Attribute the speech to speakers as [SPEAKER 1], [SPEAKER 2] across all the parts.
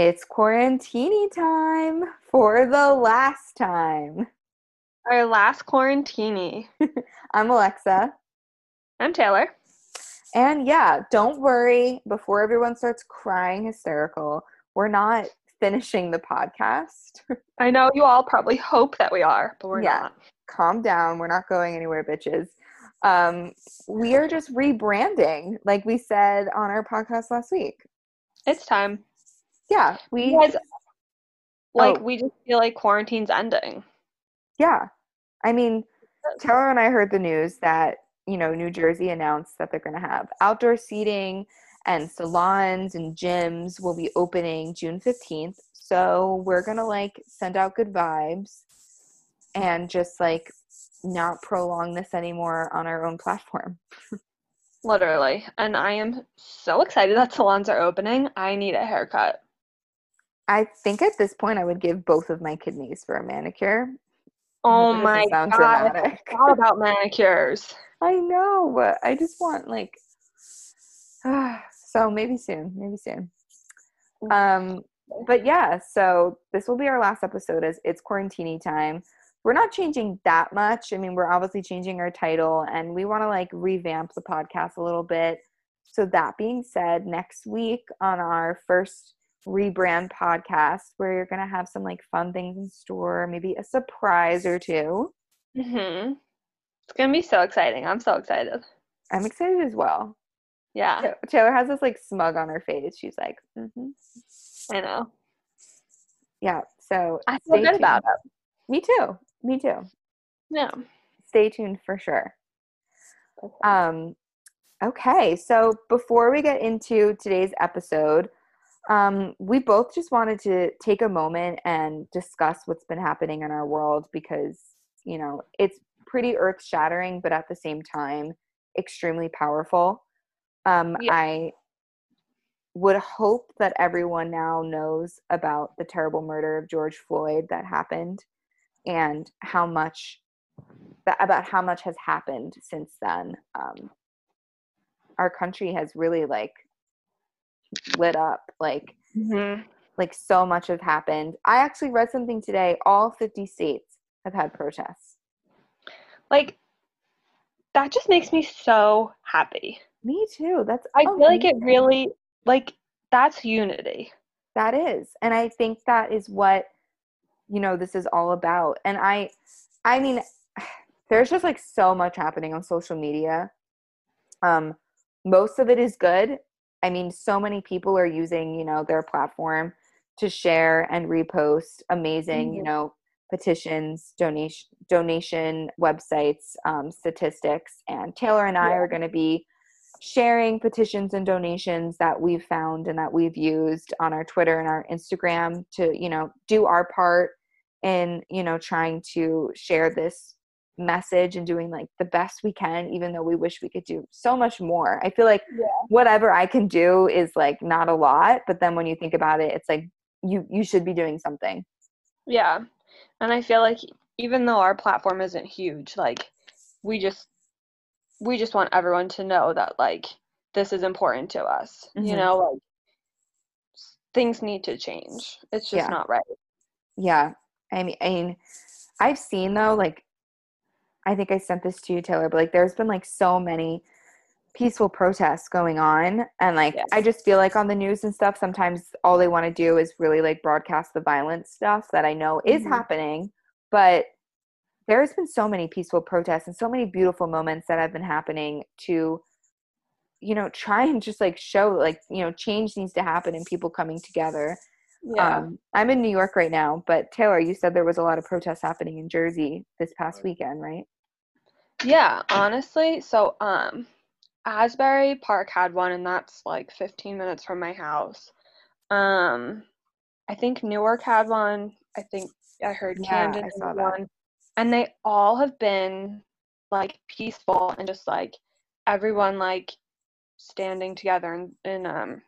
[SPEAKER 1] It's quarantini time for the last time.
[SPEAKER 2] Our last quarantini.
[SPEAKER 1] I'm Alexa.
[SPEAKER 2] I'm Taylor.
[SPEAKER 1] And yeah, don't worry before everyone starts crying hysterical. We're not finishing the podcast.
[SPEAKER 2] I know you all probably hope that we are, but we're
[SPEAKER 1] yeah.
[SPEAKER 2] not.
[SPEAKER 1] Calm down. We're not going anywhere, bitches. Um, we are just rebranding, like we said on our podcast last week.
[SPEAKER 2] It's time.
[SPEAKER 1] Yeah, we
[SPEAKER 2] guys, like,
[SPEAKER 1] Oh.
[SPEAKER 2] we just feel like quarantine's ending.
[SPEAKER 1] Yeah. I mean, Taylor and I heard the news that, you know, New Jersey announced that they're going to have outdoor seating and salons and gyms will be opening June 15th. So we're going to like send out good vibes and just like not prolong this anymore on our own platform.
[SPEAKER 2] Literally. And I am so excited that salons are opening. I need a haircut.
[SPEAKER 1] I think at this point I would give both of my kidneys for a manicure.
[SPEAKER 2] Oh my god.
[SPEAKER 1] Dramatic.
[SPEAKER 2] forgot about manicures.
[SPEAKER 1] I know, but I just want like so maybe soon, maybe soon. Um but yeah, so this will be our last episode as it's quarantini time. We're not changing that much. I mean, we're obviously changing our title and we want to like revamp the podcast a little bit. So that being said, next week on our first rebrand podcast, where you're gonna have some like fun things in store, maybe a surprise or two.
[SPEAKER 2] hmm It's gonna be so exciting. I'm so excited.
[SPEAKER 1] I'm excited as well.
[SPEAKER 2] Yeah,
[SPEAKER 1] Ta- Taylor has this like smug on her face. She's like, hmm
[SPEAKER 2] I know.
[SPEAKER 1] yeah. So
[SPEAKER 2] I feel good about it.
[SPEAKER 1] Me too. Me too.
[SPEAKER 2] Yeah.
[SPEAKER 1] Stay tuned for sure. Um, okay, so before we get into today's episode, um, we both just wanted to take a moment and discuss what's been happening in our world because you know it's pretty earth shattering, but at the same time, extremely powerful. Um,
[SPEAKER 2] Yeah.
[SPEAKER 1] I would hope that everyone now knows about the terrible murder of George Floyd that happened and how much that, about how much has happened since then. Um, our country has really like lit up like
[SPEAKER 2] hmm
[SPEAKER 1] like so much has happened. I actually read something today. All 50 states have had protests.
[SPEAKER 2] Like, that just makes me so happy.
[SPEAKER 1] Me too. That's
[SPEAKER 2] I feel like it really, like, that's unity.
[SPEAKER 1] that is and i think that is what you know this is all about and i i mean there's just like so much happening on social media um most of it is good i mean so many people are using you know their platform to share and repost amazing you
[SPEAKER 2] Mhm.
[SPEAKER 1] know petitions donation donation websites um, statistics and taylor and i
[SPEAKER 2] Yeah.
[SPEAKER 1] are going to be sharing petitions and donations that we've found and that we've used on our Twitter and our Instagram to, you know, do our part in, you know, trying to share this message and doing like the best we can, even though we wish we could do so much more. I feel like
[SPEAKER 2] Yeah.
[SPEAKER 1] whatever I can do is like not a lot, but then when you think about it, it's like you you should be doing something.
[SPEAKER 2] Yeah. And I feel like even though our platform isn't huge, like, we just, we just want everyone to know that, like, this is important to us. You
[SPEAKER 1] Mhm.
[SPEAKER 2] know, like, things need to change. It's just
[SPEAKER 1] Yeah.
[SPEAKER 2] not right.
[SPEAKER 1] Yeah. I mean, I mean, I've seen though, like, I think I sent this to you, Taylor, but like, there's been like so many peaceful protests going on and like
[SPEAKER 2] Yeah.
[SPEAKER 1] i just feel like on the news and stuff sometimes all they want to do is really like broadcast the violent stuff that i know is
[SPEAKER 2] Mhm.
[SPEAKER 1] happening but there's been so many peaceful protests and so many beautiful moments that have been happening to you know try and just like show like you know change needs to happen and people coming together
[SPEAKER 2] Yeah.
[SPEAKER 1] um, i'm in new york right now but taylor you said there was a lot of protests happening in jersey this past weekend right
[SPEAKER 2] Yeah, honestly, so um Asbury Park had one and that's like 15 minutes from my house. Um I think Newark had one. I think I heard
[SPEAKER 1] Yeah,
[SPEAKER 2] Camden
[SPEAKER 1] I
[SPEAKER 2] had
[SPEAKER 1] that.
[SPEAKER 2] one. And they all have been like peaceful and just like everyone like standing together in, in um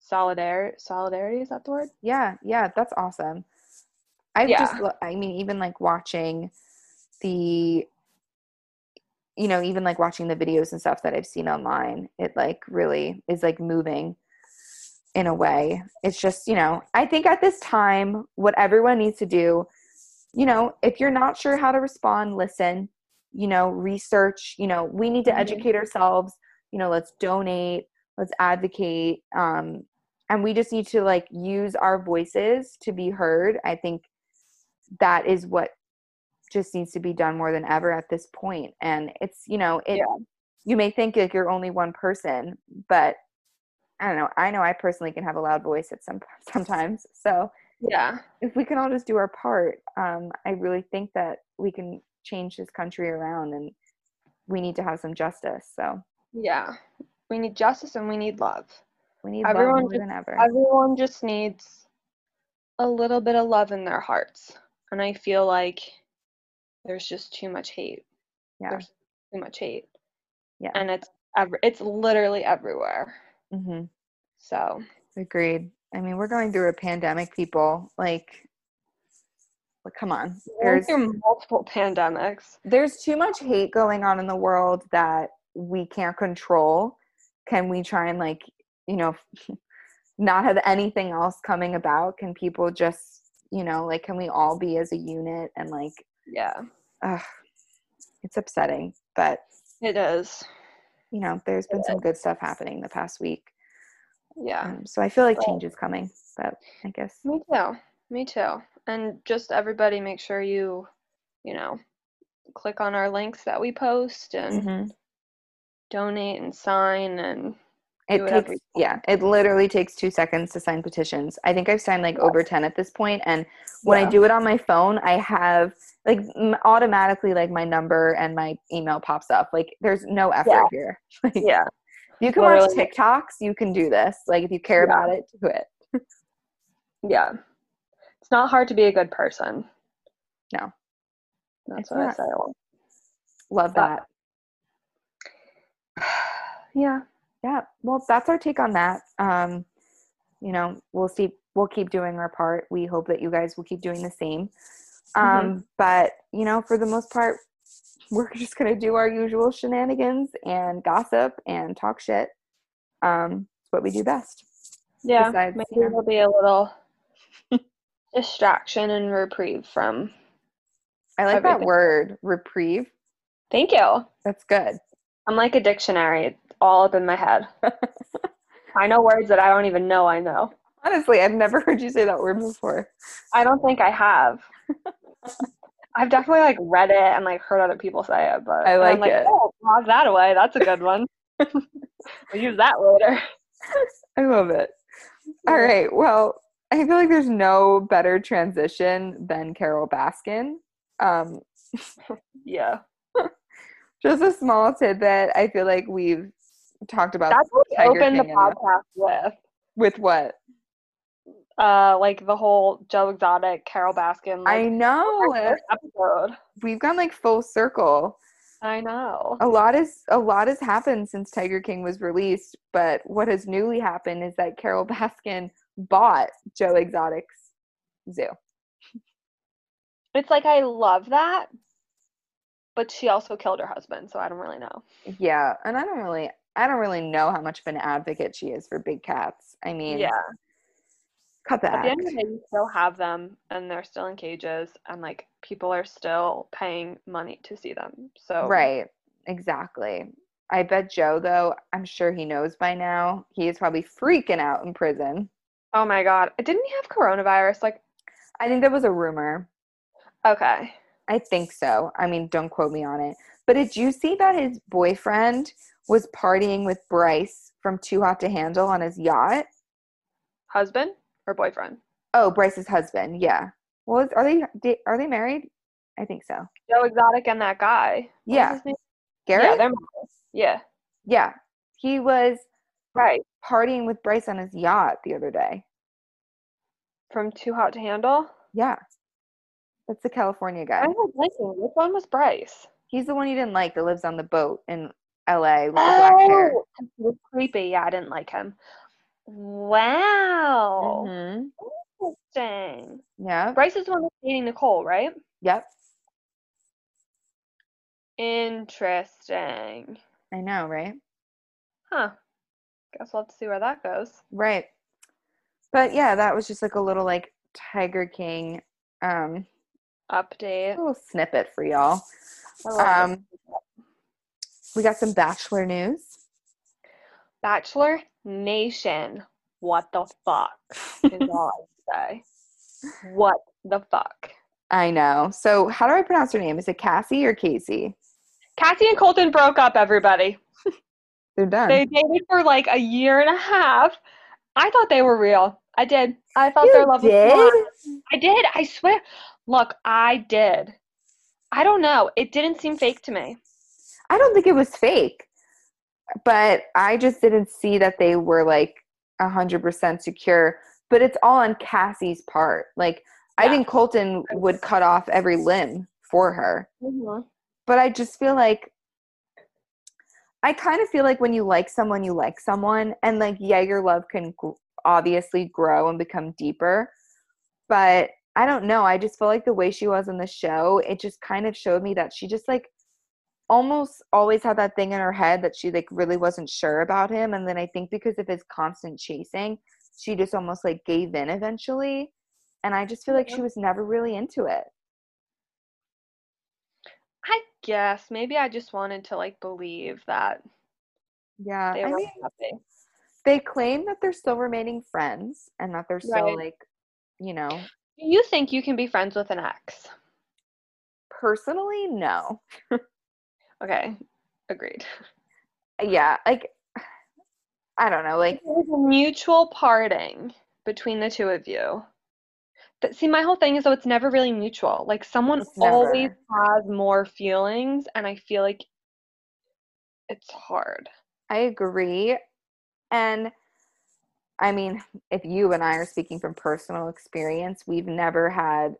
[SPEAKER 2] solidarity solidarity, is that the word?
[SPEAKER 1] Yeah, yeah, that's awesome. I
[SPEAKER 2] Yeah.
[SPEAKER 1] just, I mean, even like watching the, you know, even like watching the videos and stuff that I've seen online, it like really is like moving in a way. It's just, you know, I think at this time, what everyone needs to do, you know, if you're not sure how to respond, listen, you know, research, you know, we need to
[SPEAKER 2] Mhm.
[SPEAKER 1] educate ourselves, you know, let's donate, let's advocate. Um, and we just need to like use our voices to be heard. I think that is what just needs to be done more than ever at this point. And it's, you know, it,
[SPEAKER 2] Yeah.
[SPEAKER 1] you may think like you're only one person, but I don't know. I know I personally can have a loud voice at some sometimes. So
[SPEAKER 2] Yeah.
[SPEAKER 1] if we can all just do our part, um, I really think that we can change this country around, and we need to have some justice. So
[SPEAKER 2] Yeah. We need justice and we need love.
[SPEAKER 1] we need
[SPEAKER 2] Everyone
[SPEAKER 1] love more
[SPEAKER 2] just-
[SPEAKER 1] than ever.
[SPEAKER 2] Everyone just needs a little bit of love in their hearts. And I feel like there's just too much hate.
[SPEAKER 1] yeah.
[SPEAKER 2] There's too much hate.
[SPEAKER 1] Yeah.
[SPEAKER 2] And it's ever it's literally everywhere.
[SPEAKER 1] hmm
[SPEAKER 2] So
[SPEAKER 1] Agreed. I mean, we're going through a pandemic, people. Like, like come on. There's
[SPEAKER 2] through multiple pandemics.
[SPEAKER 1] there's too much hate going on in the world that we can't control. Can we try and like, you know, not have anything else coming about? Can people just, you know, like, can we all be as a unit and like,
[SPEAKER 2] Yeah.
[SPEAKER 1] ugh, it's upsetting, but
[SPEAKER 2] It is.
[SPEAKER 1] you know, there's been some good stuff happening the past week.
[SPEAKER 2] Yeah.
[SPEAKER 1] Um, so I feel like
[SPEAKER 2] Well-
[SPEAKER 1] change is coming, but I guess
[SPEAKER 2] Me too. Me too. And just everybody make sure you, you know, click on our links that we post and
[SPEAKER 1] Mhm.
[SPEAKER 2] donate and sign and
[SPEAKER 1] it takes yeah it literally takes two seconds to sign petitions i think i've signed like over 10 at this point. and when i do it on my phone i have like m- automatically like my number and my email pops up like there's no effort
[SPEAKER 2] Yeah.
[SPEAKER 1] here like,
[SPEAKER 2] yeah.
[SPEAKER 1] you can watch tiktoks you can do this like if you care
[SPEAKER 2] Yeah.
[SPEAKER 1] about it do it
[SPEAKER 2] Yeah. It's not hard to be a good person.
[SPEAKER 1] No.
[SPEAKER 2] That's
[SPEAKER 1] It's
[SPEAKER 2] what I say.
[SPEAKER 1] love
[SPEAKER 2] But-
[SPEAKER 1] that
[SPEAKER 2] Yeah.
[SPEAKER 1] Yeah well that's our take on that um you know we'll see we'll keep doing our part we hope that you guys will keep doing the same um
[SPEAKER 2] Mhm.
[SPEAKER 1] but you know for the most part we're just gonna do our usual shenanigans and gossip and talk shit um it's what we do best
[SPEAKER 2] Yeah.
[SPEAKER 1] Besides,
[SPEAKER 2] Maybe
[SPEAKER 1] yeah.
[SPEAKER 2] it'll be a little distraction and reprieve from.
[SPEAKER 1] i like that word reprieve
[SPEAKER 2] Thank you.
[SPEAKER 1] that's good
[SPEAKER 2] I'm like a dictionary, it's all up in my head. I know words that I don't even know I know.
[SPEAKER 1] honestly i've never heard you say that word before
[SPEAKER 2] I don't think I have. I've definitely like read it and like heard other people say it, but
[SPEAKER 1] I
[SPEAKER 2] and I'm
[SPEAKER 1] like it.
[SPEAKER 2] Oh, lock that away. That's a good one. we'll use that later.
[SPEAKER 1] i love it all right well i feel like there's no better transition than carole baskin um
[SPEAKER 2] Yeah.
[SPEAKER 1] Just a small tidbit i feel like we've talked about
[SPEAKER 2] That's what we opened the podcast with.
[SPEAKER 1] with what
[SPEAKER 2] Uh, like the whole Joe Exotic, Carole Baskin. Like,
[SPEAKER 1] i know
[SPEAKER 2] episode.
[SPEAKER 1] we've gone like full circle
[SPEAKER 2] I know.
[SPEAKER 1] a lot is a lot has happened since tiger king was released but what has newly happened is that carole baskin bought joe exotic's zoo
[SPEAKER 2] It's like I love that, but she also killed her husband, so I don't really know.
[SPEAKER 1] yeah and i don't really i don't really know how much of an advocate she is for big cats i mean
[SPEAKER 2] Yeah.
[SPEAKER 1] cut that.
[SPEAKER 2] At the end of the day, you still have them, and they're still in cages, and like people are still paying money to see them. So
[SPEAKER 1] right exactly I bet Joe, though, I'm sure he knows by now. He is probably freaking out in prison.
[SPEAKER 2] Oh my god. Didn't he have coronavirus? Like,
[SPEAKER 1] I think there was a rumor.
[SPEAKER 2] okay.
[SPEAKER 1] I think so. I mean, don't quote me on it. But did you see that his boyfriend was partying with Bryce from Too Hot to Handle on his yacht?
[SPEAKER 2] Husband or boyfriend?
[SPEAKER 1] Oh, Bryce's husband. Yeah. Well, is- are they are they married? I think so.
[SPEAKER 2] Joe Exotic and that guy. What
[SPEAKER 1] Yeah. Garrett.
[SPEAKER 2] Yeah,
[SPEAKER 1] Yeah,
[SPEAKER 2] yeah.
[SPEAKER 1] He was
[SPEAKER 2] Right.
[SPEAKER 1] partying with Bryce on his yacht the other day.
[SPEAKER 2] From Too Hot to Handle.
[SPEAKER 1] Yeah. That's the California guy.
[SPEAKER 2] I was liking. Which one was Bryce?
[SPEAKER 1] He's the one you didn't like that lives on the boat in LA with the black hair.
[SPEAKER 2] Oh, was creepy. Yeah, I didn't like him. Wow.
[SPEAKER 1] Mhm.
[SPEAKER 2] Interesting.
[SPEAKER 1] Yeah.
[SPEAKER 2] Bryce is the one that's dating Nicole, right?
[SPEAKER 1] Yep.
[SPEAKER 2] Interesting.
[SPEAKER 1] I know, right?
[SPEAKER 2] Huh. Guess we'll have to see where that goes.
[SPEAKER 1] Right. But yeah, that was just like a little like Tiger King um
[SPEAKER 2] Update.
[SPEAKER 1] little snippet for y'all.
[SPEAKER 2] I love it.
[SPEAKER 1] Um we got some bachelor news.
[SPEAKER 2] Bachelor Nation. What the fuck is all I say. What the fuck?
[SPEAKER 1] I know. So how do I pronounce her name? Is it Cassie or Casey?
[SPEAKER 2] Cassie and Colton broke up, everybody.
[SPEAKER 1] They're done.
[SPEAKER 2] They dated for like a year and a half. I thought they were real. I did. I thought
[SPEAKER 1] You
[SPEAKER 2] their love was
[SPEAKER 1] did?
[SPEAKER 2] real. I did. I swear. Look, I did. I don't know. It didn't seem fake to me.
[SPEAKER 1] I don't think it was fake. But I just didn't see that they were like a hundred percent secure. But it's all on Cassie's part. Like I think Colton would cut off every limb for her.
[SPEAKER 2] Mm-hmm.
[SPEAKER 1] but I just feel like I kind of feel like when you like someone, you like someone, and like yeah, your love can obviously grow and become deeper. But I don't know. I just feel like the way she was in the show, it just kind of showed me that she just like almost always had that thing in her head that she like really wasn't sure about him. And then I think because of his constant chasing, she just almost like gave in eventually. And I just feel like she was never really into it.
[SPEAKER 2] I guess maybe I just wanted to like believe that
[SPEAKER 1] Yeah.
[SPEAKER 2] they
[SPEAKER 1] I mean,
[SPEAKER 2] happy.
[SPEAKER 1] they claim that they're still remaining friends and that they're still
[SPEAKER 2] Right.
[SPEAKER 1] like you know
[SPEAKER 2] Do you think you can be friends with an ex?
[SPEAKER 1] personally no
[SPEAKER 2] Okay, agreed.
[SPEAKER 1] yeah like i don't know like
[SPEAKER 2] mutual parting between the two of you. But see, my whole thing is though it's never really mutual. Like someone always has more feelings, and I feel like it's hard.
[SPEAKER 1] i agree and i mean if you and i are speaking from personal experience we've never had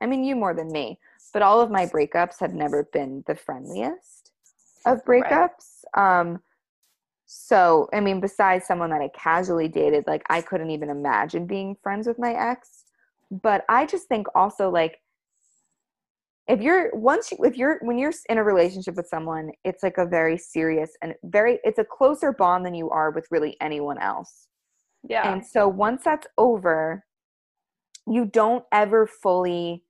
[SPEAKER 1] i mean you more than me but all of my breakups have never been the friendliest of
[SPEAKER 2] Right.
[SPEAKER 1] breakups um so i mean besides someone that i casually dated like i couldn't even imagine being friends with my ex but i just think also like if you're once you if you're when you're in a relationship with someone it's like a very serious and very it's a closer bond than you are with really anyone else
[SPEAKER 2] Yeah.
[SPEAKER 1] and so once that's over you don't ever fully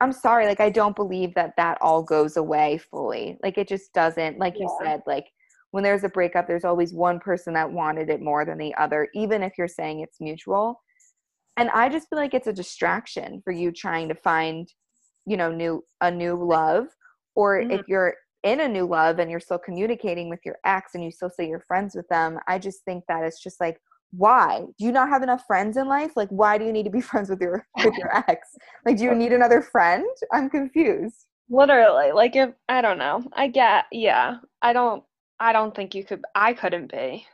[SPEAKER 1] i'm sorry like i don't believe that that all goes away fully. Like it just doesn't. Like you said like when there's a breakup there's always one person that wanted it more than the other even if you're saying it's mutual. And i just feel like it's a distraction for you trying to find you know new a new love. Or
[SPEAKER 2] Mhm.
[SPEAKER 1] if you're in a new love and you're still communicating with your ex and you still say you're friends with them i just think that it's just like why? Do you not have enough friends in life? Like why do you need to be friends with your with your ex? Like do you need another friend? I'm confused.
[SPEAKER 2] Literally, like if I don't know. I get, yeah. I don't I don't think you could I couldn't be.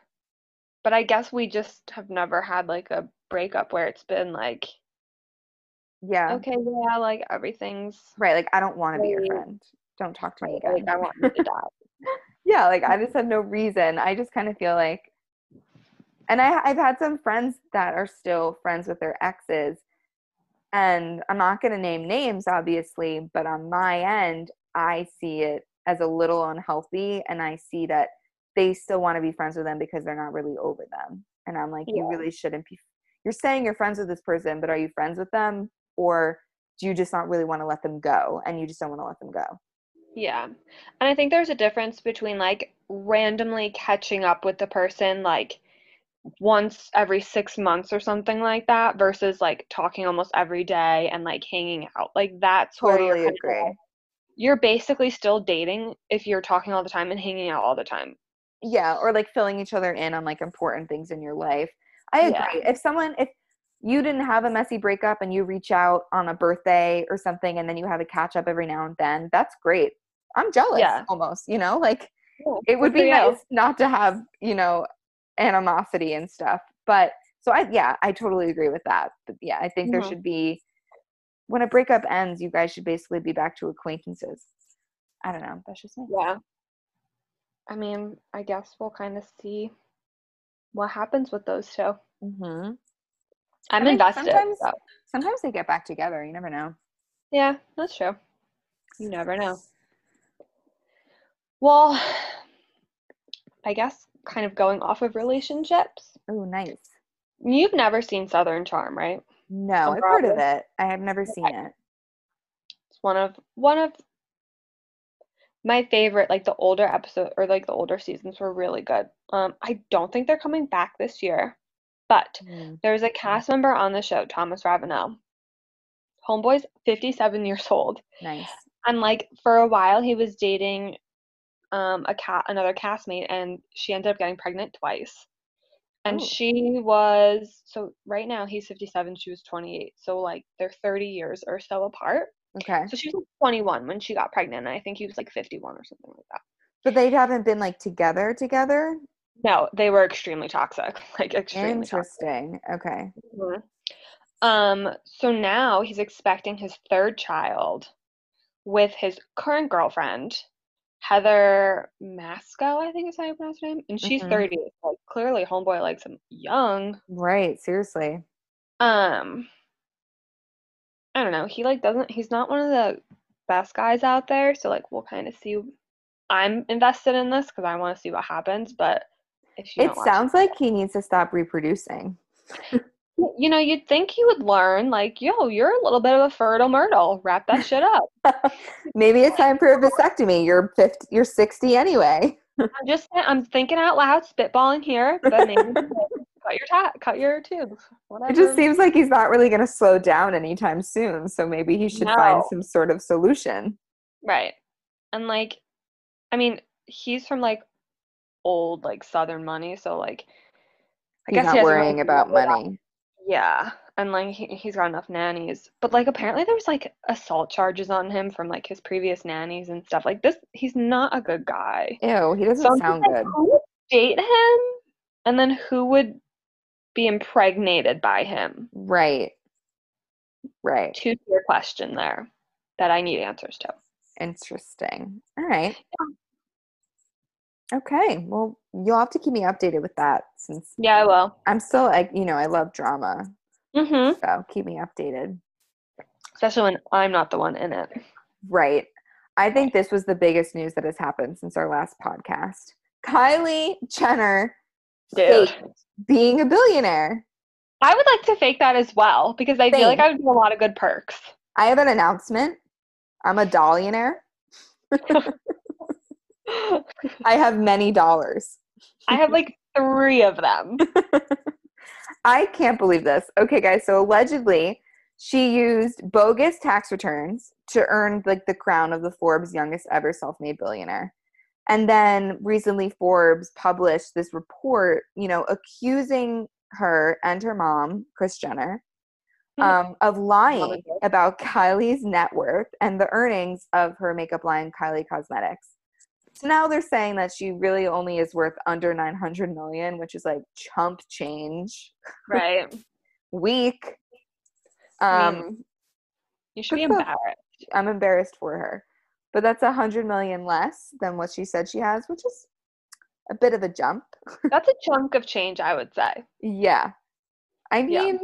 [SPEAKER 2] But I guess we just have never had like a breakup where it's been like,
[SPEAKER 1] yeah.
[SPEAKER 2] okay, yeah, like everything's
[SPEAKER 1] right like i don't want to be your friend. Don't talk to me
[SPEAKER 2] like
[SPEAKER 1] again.
[SPEAKER 2] I want you to die.
[SPEAKER 1] yeah like i just have no reason. I just kind of feel like and I, i've had some friends that are still friends with their exes. And i'm not going to name names obviously but on my end i see it as a little unhealthy and i see that they still want to be friends with them because they're not really over them. And i'm like you really shouldn't be you're saying you're friends with this person but are you friends with them? Or do you just not really want to let them go and you just don't want to let them go?
[SPEAKER 2] Yeah. And I think there's a difference between like randomly catching up with the person like once every six months or something like that versus like talking almost every day and like hanging out. Like that's where you're
[SPEAKER 1] Totally
[SPEAKER 2] of
[SPEAKER 1] agree.
[SPEAKER 2] like- you're basically still dating if you're talking all the time and hanging out all the time.
[SPEAKER 1] Yeah, or like filling each other in on like important things in your life. I agree.
[SPEAKER 2] Yeah.
[SPEAKER 1] If someone if you didn't have a messy breakup and you reach out on a birthday or something and then you have a catch up every now and then, that's great. I'm jealous
[SPEAKER 2] Yeah.
[SPEAKER 1] almost, you know? Like
[SPEAKER 2] Cool.
[SPEAKER 1] it would be nice not to have, you know, animosity and stuff. But so I yeah, I totally agree with that. But yeah, I think there
[SPEAKER 2] Mhm.
[SPEAKER 1] should be when a breakup ends, you guys should basically be back to acquaintances. I don't know. That's just me.
[SPEAKER 2] Yeah. I mean, I guess we'll kind of see what happens with those two.
[SPEAKER 1] Mm-hmm.
[SPEAKER 2] I'm
[SPEAKER 1] mean,
[SPEAKER 2] invested.
[SPEAKER 1] sometimes-
[SPEAKER 2] so-
[SPEAKER 1] Sometimes they get back together. You never know.
[SPEAKER 2] Yeah, that's true. You never know. Well, I guess kind of going off of relationships.
[SPEAKER 1] Oh, nice.
[SPEAKER 2] You've never seen Southern Charm, right?
[SPEAKER 1] No, I've heard of it. I have never seen it.
[SPEAKER 2] It's one of one of my favorite, like the older episode or like the older seasons were really good. Um, I don't think they're coming back this year, but
[SPEAKER 1] Mm.
[SPEAKER 2] there's a cast member on the show, Thomas Ravenel. Homeboy's 57 years old.
[SPEAKER 1] Nice.
[SPEAKER 2] And like for a while he was dating um a cat another castmate and she ended up getting pregnant twice. And
[SPEAKER 1] Oh.
[SPEAKER 2] she was so right now he's 57, she was 28. So like they're 30 years or so apart.
[SPEAKER 1] Okay.
[SPEAKER 2] So she was like 21 when she got pregnant and I think he was like 51 or something like that.
[SPEAKER 1] But they haven't been like together together?
[SPEAKER 2] No, they were extremely toxic. Like extremely toxic.
[SPEAKER 1] Interesting. Okay.
[SPEAKER 2] Mhm. Um, so now he's expecting his third child with his current girlfriend, Heather Mascoe, I think is how you pronounce her name. And she's
[SPEAKER 1] Mhm.
[SPEAKER 2] 30. Like clearly homeboy likes him young.
[SPEAKER 1] Right. Seriously.
[SPEAKER 2] Um I don't know. He like doesn't he's not one of the best guys out there, so like we'll kind of see I'm invested in this because I want to see what happens, but
[SPEAKER 1] It sounds like he needs to stop reproducing.
[SPEAKER 2] you know, you'd think he would learn, like, yo, you're a little bit of a fertile myrtle. Wrap that shit up.
[SPEAKER 1] Maybe it's time for a vasectomy. You're 50, you're 60 anyway.
[SPEAKER 2] I'm just, I'm thinking out loud, spitballing here, but maybe cut your ta- cut your tubes. Whatever.
[SPEAKER 1] It just seems like he's not really going to slow down anytime soon. So maybe he should find some sort of solution.
[SPEAKER 2] right. And like, I mean, he's from like old, like Southern money, so like, I
[SPEAKER 1] He's
[SPEAKER 2] guess
[SPEAKER 1] not
[SPEAKER 2] he really
[SPEAKER 1] worrying about money.
[SPEAKER 2] Yeah, and like he, he's got enough nannies, but like apparently there was like assault charges on him from like his previous nannies and stuff. Like this, he's not a good guy.
[SPEAKER 1] Ew, he doesn't
[SPEAKER 2] So
[SPEAKER 1] sound
[SPEAKER 2] like,
[SPEAKER 1] good.
[SPEAKER 2] who would date him, and then who would be impregnated by him?
[SPEAKER 1] Right. Right.
[SPEAKER 2] Two tier question there that I need answers to.
[SPEAKER 1] Interesting. All right. Okay. Well, you'll have to keep me updated with that since
[SPEAKER 2] Yeah, I will.
[SPEAKER 1] I'm still like, you know, I love drama.
[SPEAKER 2] Mm-hmm.
[SPEAKER 1] So keep me updated.
[SPEAKER 2] Especially when I'm not the one in it.
[SPEAKER 1] Right. I think this was the biggest news that has happened since our last podcast. Kylie Jenner
[SPEAKER 2] Dude.
[SPEAKER 1] being a billionaire.
[SPEAKER 2] I would like to fake that as well because I feel like I would get a lot of good perks.
[SPEAKER 1] I have an announcement. I'm a dollionaire. I have many dollars.
[SPEAKER 2] I have like three of them.
[SPEAKER 1] I can't believe this. Okay, guys. So allegedly, she used bogus tax returns to earn like the crown of the Forbes youngest ever self-made billionaire. And then recently, Forbes published this report, you know, accusing her and her mom, Kris Jenner,
[SPEAKER 2] Hmm.
[SPEAKER 1] um, of lying about Kylie's net worth and the earnings of her makeup line, Kylie Cosmetics. So now they're saying that she really only is worth under 900 million, which is like chump change.
[SPEAKER 2] Right.
[SPEAKER 1] Weak.
[SPEAKER 2] I
[SPEAKER 1] Um,
[SPEAKER 2] mean, You should be embarrassed.
[SPEAKER 1] I'm embarrassed for her. But that's a hundred million less than what she said she has, which is a bit of a jump.
[SPEAKER 2] That's a chunk of change, I would say.
[SPEAKER 1] Yeah. I
[SPEAKER 2] Yeah.
[SPEAKER 1] mean,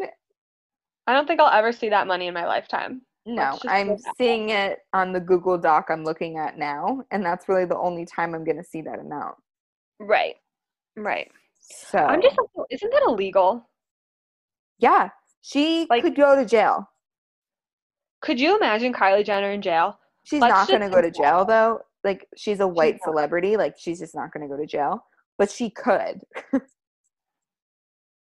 [SPEAKER 2] I don't think I'll ever see that money in my lifetime.
[SPEAKER 1] No, I'm
[SPEAKER 2] put it that way.
[SPEAKER 1] seeing it on the Google Doc I'm looking at now, and that's really the only time I'm going to see that amount.
[SPEAKER 2] Right. Right.
[SPEAKER 1] So,
[SPEAKER 2] I'm just oh, isn't that illegal?
[SPEAKER 1] yeah, she
[SPEAKER 2] Like-
[SPEAKER 1] could go to jail.
[SPEAKER 2] Could you imagine Kylie Jenner in jail?
[SPEAKER 1] She's
[SPEAKER 2] let's
[SPEAKER 1] not going to go to jail though. like she's a white
[SPEAKER 2] not.
[SPEAKER 1] celebrity, like she's just not going to go to jail, but she could.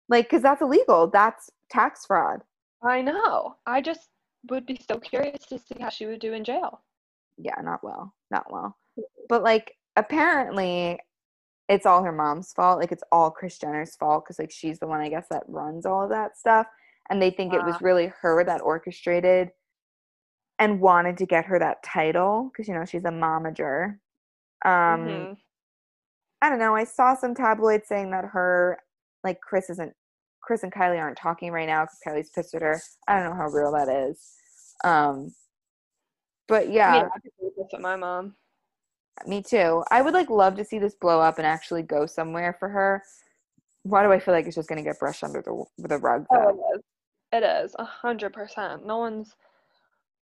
[SPEAKER 1] like cuz that's illegal. That's tax fraud.
[SPEAKER 2] I know. I just would be so curious to see how she would do in jail.
[SPEAKER 1] Yeah, not well. Not well. But like apparently it's all her mom's fault. Like it's all Kris Jenner's fault cuz like she's the one I guess that runs all of that stuff and they think it was
[SPEAKER 2] Ah.
[SPEAKER 1] really her that orchestrated and wanted to get her that title because you know she's a momager. Um,
[SPEAKER 2] Mhm.
[SPEAKER 1] I don't know. I saw some tabloids saying that her, like Kris isn't, Kris and Kylie aren't talking right now because Kylie's pissed at her. I don't know how real that is. Um, but
[SPEAKER 2] I
[SPEAKER 1] yeah,
[SPEAKER 2] mean, I could this with my mom.
[SPEAKER 1] me too. I would like love to see this blow up and actually go somewhere for her. Why do I feel like it's just gonna get brushed under the the rug?
[SPEAKER 2] Oh, it is. It is a hundred percent. No one's,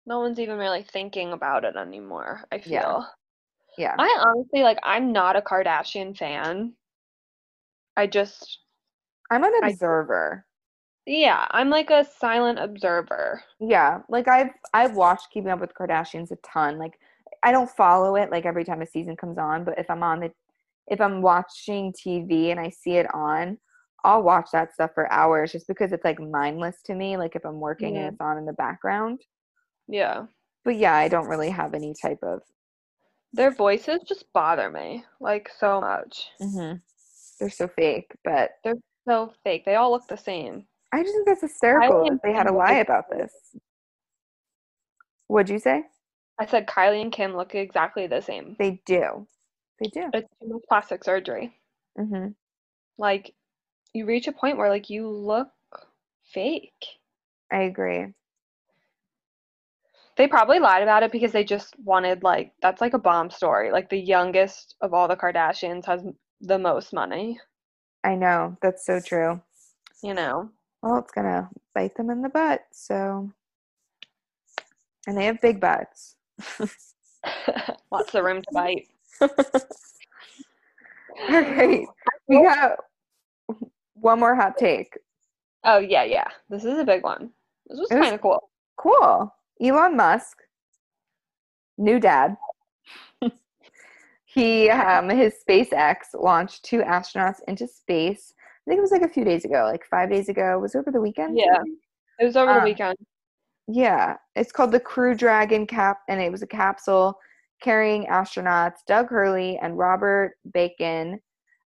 [SPEAKER 2] no one's even really thinking about it anymore. I feel.
[SPEAKER 1] Yeah. Yeah,
[SPEAKER 2] I honestly like. I'm not a Kardashian fan. I just,
[SPEAKER 1] I'm an
[SPEAKER 2] I-
[SPEAKER 1] observer.
[SPEAKER 2] yeah, I'm like a silent observer.
[SPEAKER 1] Yeah, like I've I've watched Keeping Up with Kardashians a ton. Like I don't follow it like every time a season comes on, but if I'm on the if I'm watching TV and I see it on, I'll watch that stuff for hours just because it's like mindless to me. Like if I'm working
[SPEAKER 2] Yeah.
[SPEAKER 1] and it's on in the background.
[SPEAKER 2] Yeah,
[SPEAKER 1] But yeah, I don't really have any type of.
[SPEAKER 2] their voices just bother me like so much.
[SPEAKER 1] hmm They're so fake, but
[SPEAKER 2] So fake. They all look the same.
[SPEAKER 1] I just think that's hysterical
[SPEAKER 2] Kylie
[SPEAKER 1] that they had
[SPEAKER 2] and
[SPEAKER 1] lie about this. What'd you say?
[SPEAKER 2] I said Kylie and Kim look exactly the same.
[SPEAKER 1] They do. They do.
[SPEAKER 2] It's too much plastic surgery.
[SPEAKER 1] hmm
[SPEAKER 2] Like, you reach a point where like you look fake.
[SPEAKER 1] I agree.
[SPEAKER 2] They probably lied about it because they just wanted like that's like a bomb story. Like the youngest of all the Kardashians has the most money,
[SPEAKER 1] I know. That's so true.
[SPEAKER 2] you know.
[SPEAKER 1] Well, it's gonna bite them in the butt. So, and they have big butts.
[SPEAKER 2] Lots of room to bite.
[SPEAKER 1] All right, we got one more hot take.
[SPEAKER 2] Oh yeah, yeah. This is a big one. This was
[SPEAKER 1] was-
[SPEAKER 2] kind of cool.
[SPEAKER 1] Cool. Elon Musk, new dad. He um his SpaceX launched two astronauts into space. I think it was like a few days ago, like five days ago. Was it over the weekend?
[SPEAKER 2] Yeah. It was over the
[SPEAKER 1] Uh,
[SPEAKER 2] weekend.
[SPEAKER 1] Yeah, it's called the Crew Dragon cap, and it was a capsule carrying astronauts Doug Hurley and Robert Bacon,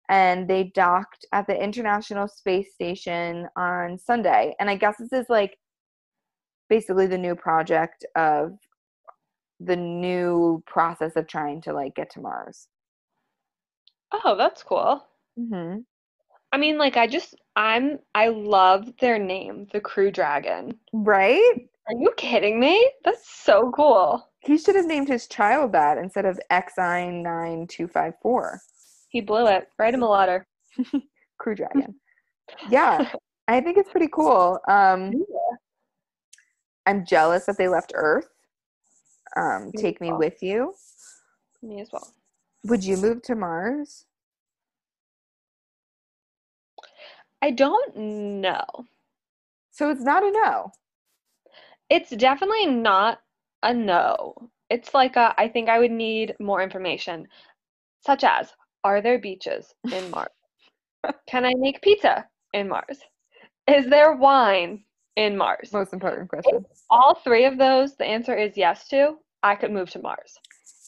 [SPEAKER 1] and they docked at the International Space Station on Sunday. And I guess this is like basically the new project of the new process of trying to like get to Mars.
[SPEAKER 2] Oh, that's cool.
[SPEAKER 1] Mm-hmm.
[SPEAKER 2] I mean, like I just I'm I love their name, the Crew Dragon.
[SPEAKER 1] Right?
[SPEAKER 2] Are you kidding me? That's so cool.
[SPEAKER 1] He should have named his child that instead of XI9254.
[SPEAKER 2] He blew it. Write him a letter.
[SPEAKER 1] Crew Dragon. yeah, I think it's pretty cool. Um, I'm jealous that they left Earth. Um,
[SPEAKER 2] Me
[SPEAKER 1] take me
[SPEAKER 2] well.
[SPEAKER 1] with you.
[SPEAKER 2] Me as well.
[SPEAKER 1] Would you move to Mars?
[SPEAKER 2] I don't know.
[SPEAKER 1] So it's not a no.
[SPEAKER 2] It's definitely not a no. It's like a, I think I would need more information, such as are there beaches in Mars? Can I make pizza in Mars? Is there wine in Mars?
[SPEAKER 1] Most important question.
[SPEAKER 2] All three of those, the answer is yes to. I could move to Mars.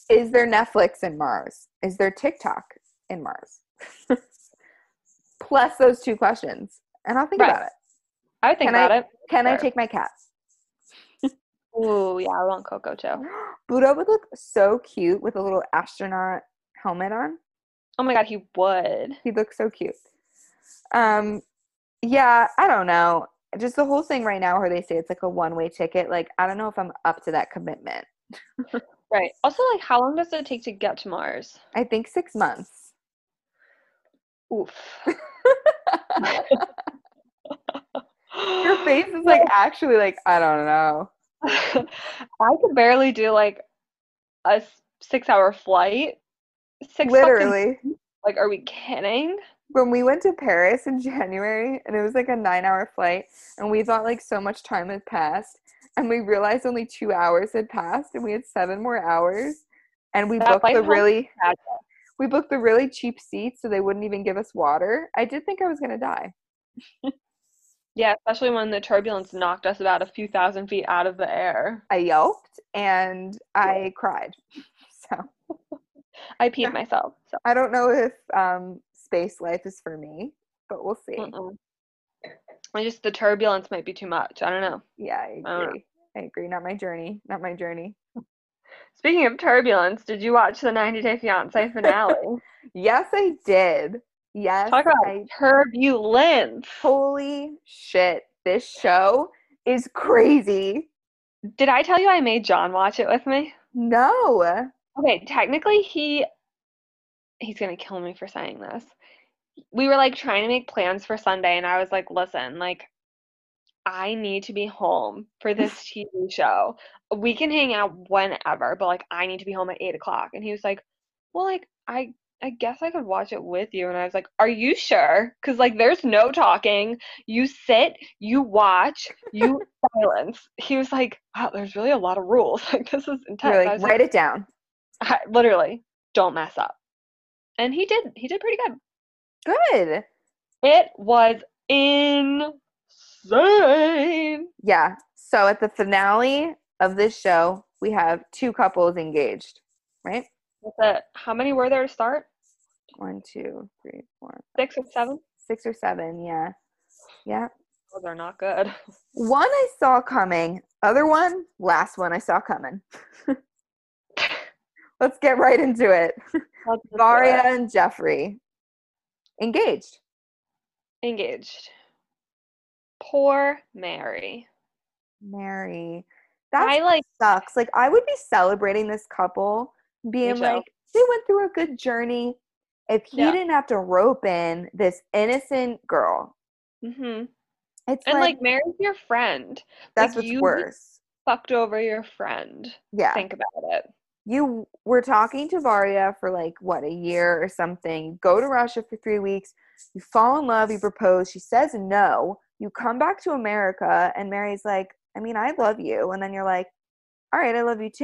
[SPEAKER 1] Is there Netflix in Mars? Is there TikTok in Mars? Plus those two questions. And I'll think
[SPEAKER 2] Right.
[SPEAKER 1] about it.
[SPEAKER 2] I would think
[SPEAKER 1] Can I-
[SPEAKER 2] about it.
[SPEAKER 1] Can I take my cat?
[SPEAKER 2] Ooh, yeah, I want Coco too.
[SPEAKER 1] Buddha would look so cute with a little astronaut helmet on.
[SPEAKER 2] Oh my God, he would.
[SPEAKER 1] He looks so cute. Um, yeah, I don't know. Just the whole thing right now, where they say it's like a one-way ticket. Like, I don't know if I'm up to that commitment.
[SPEAKER 2] Right. Also, like, how long does it take to get to Mars?
[SPEAKER 1] I think six months.
[SPEAKER 2] Oof.
[SPEAKER 1] Your face is like actually like I don't know.
[SPEAKER 2] I could barely do like a six-hour flight. Six fucking-
[SPEAKER 1] Literally,
[SPEAKER 2] like, are we kidding?
[SPEAKER 1] When we went to Paris in January, and it was like a nine-hour flight, and we thought like so much time had passed, and we realized only two hours had passed, and we had seven more hours. and we
[SPEAKER 2] That
[SPEAKER 1] booked the really we booked the really cheap seats so they wouldn't even give us water. I did think I was gonna die.
[SPEAKER 2] Yeah, especially when the turbulence knocked us about a few thousand feet out of the air.
[SPEAKER 1] I yelped and I cried. So
[SPEAKER 2] I peed myself. So.
[SPEAKER 1] I don't know if um, space life is for me, but we'll see.
[SPEAKER 2] Mm-mm. I just the turbulence might be too much. I don't know.
[SPEAKER 1] Yeah, I
[SPEAKER 2] I
[SPEAKER 1] agree. I agree. Not my journey. Not my journey.
[SPEAKER 2] Speaking of turbulence, did you watch the 90 Day Fiance finale?
[SPEAKER 1] Yes, I did. Yes,
[SPEAKER 2] Talk about
[SPEAKER 1] I
[SPEAKER 2] turbulence.
[SPEAKER 1] holy shit. This show is crazy.
[SPEAKER 2] Did I tell you I made John watch it with me?
[SPEAKER 1] No.
[SPEAKER 2] Okay, technically he he's gonna kill me for saying this. We were like trying to make plans for Sunday and I was like, listen, like I need to be home for this TV show. We can hang out whenever, but like I need to be home at eight o'clock. And he was like, Well, like I I guess I could watch it with you. And I was like, Are you sure? Because like there's no talking. You sit, you watch, you silence. He was like, Wow, there's really a lot of rules. Like this is intense.
[SPEAKER 1] Like,
[SPEAKER 2] was like,
[SPEAKER 1] write it down.
[SPEAKER 2] I, literally don't mess up and he did he did pretty good
[SPEAKER 1] Good.
[SPEAKER 2] it was insane
[SPEAKER 1] Yeah. So at the finale of this show, we have two couples engaged, right?
[SPEAKER 2] What's it how many were there to start
[SPEAKER 1] One, two, three, four,
[SPEAKER 2] six or seven
[SPEAKER 1] six or seven. Yeah. Yeah.
[SPEAKER 2] they're not good
[SPEAKER 1] One I saw coming. Other one, last one I saw coming. Let's get right into it.
[SPEAKER 2] Let's just do Varya
[SPEAKER 1] and Geoffrey engaged.
[SPEAKER 2] engaged poor mary
[SPEAKER 1] Mary. That
[SPEAKER 2] i like
[SPEAKER 1] sucks. Like I would be celebrating this couple, being like, they went through a good journey. If he
[SPEAKER 2] Yeah.
[SPEAKER 1] didn't have to rope in this innocent girl,
[SPEAKER 2] Mm-hmm.
[SPEAKER 1] it's
[SPEAKER 2] and
[SPEAKER 1] like,
[SPEAKER 2] like mary's your friend
[SPEAKER 1] that's
[SPEAKER 2] like,
[SPEAKER 1] what's
[SPEAKER 2] you-
[SPEAKER 1] worse.
[SPEAKER 2] fucked over your friend
[SPEAKER 1] Yeah.
[SPEAKER 2] think about it
[SPEAKER 1] you were talking to Varya for like what a year or something. Go to Russia for three weeks. You fall in love. You propose. She says no. You come back to America, and Mary's like, "I mean, I love you," and then you're like, "All right, I love you too."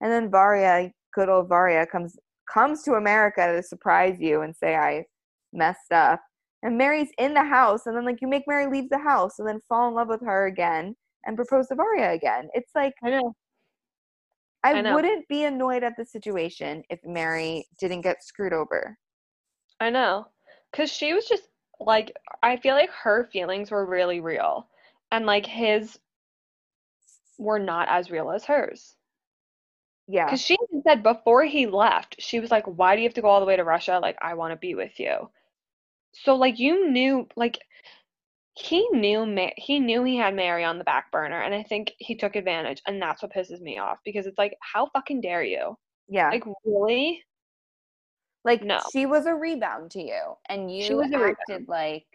[SPEAKER 1] And then Varya, good old Varya, comes comes to America to surprise you and say, "I messed up." And Mary's in the house, and then like you make Mary leave the house, and then fall in love with her again and propose to Varya again. It's like
[SPEAKER 2] i know
[SPEAKER 1] I,
[SPEAKER 2] I know.
[SPEAKER 1] wouldn't be annoyed at the situation if Mary didn't get screwed over.
[SPEAKER 2] I know. Because she was just like, I feel like her feelings were really real. And like his were not as real as hers.
[SPEAKER 1] Yeah.
[SPEAKER 2] Because she even said before he left, she was like, Why do you have to go all the way to Russia? Like, I want to be with you. So, like, you knew, like, he knew Ma- he knew he had Mary on the back burner, and I think he took advantage, and that's what pisses me off because it's like, how fucking dare you?
[SPEAKER 1] Yeah.
[SPEAKER 2] Like, really?
[SPEAKER 1] Like
[SPEAKER 2] no.
[SPEAKER 1] she was a rebound to you and you
[SPEAKER 2] was a rebound.
[SPEAKER 1] acted like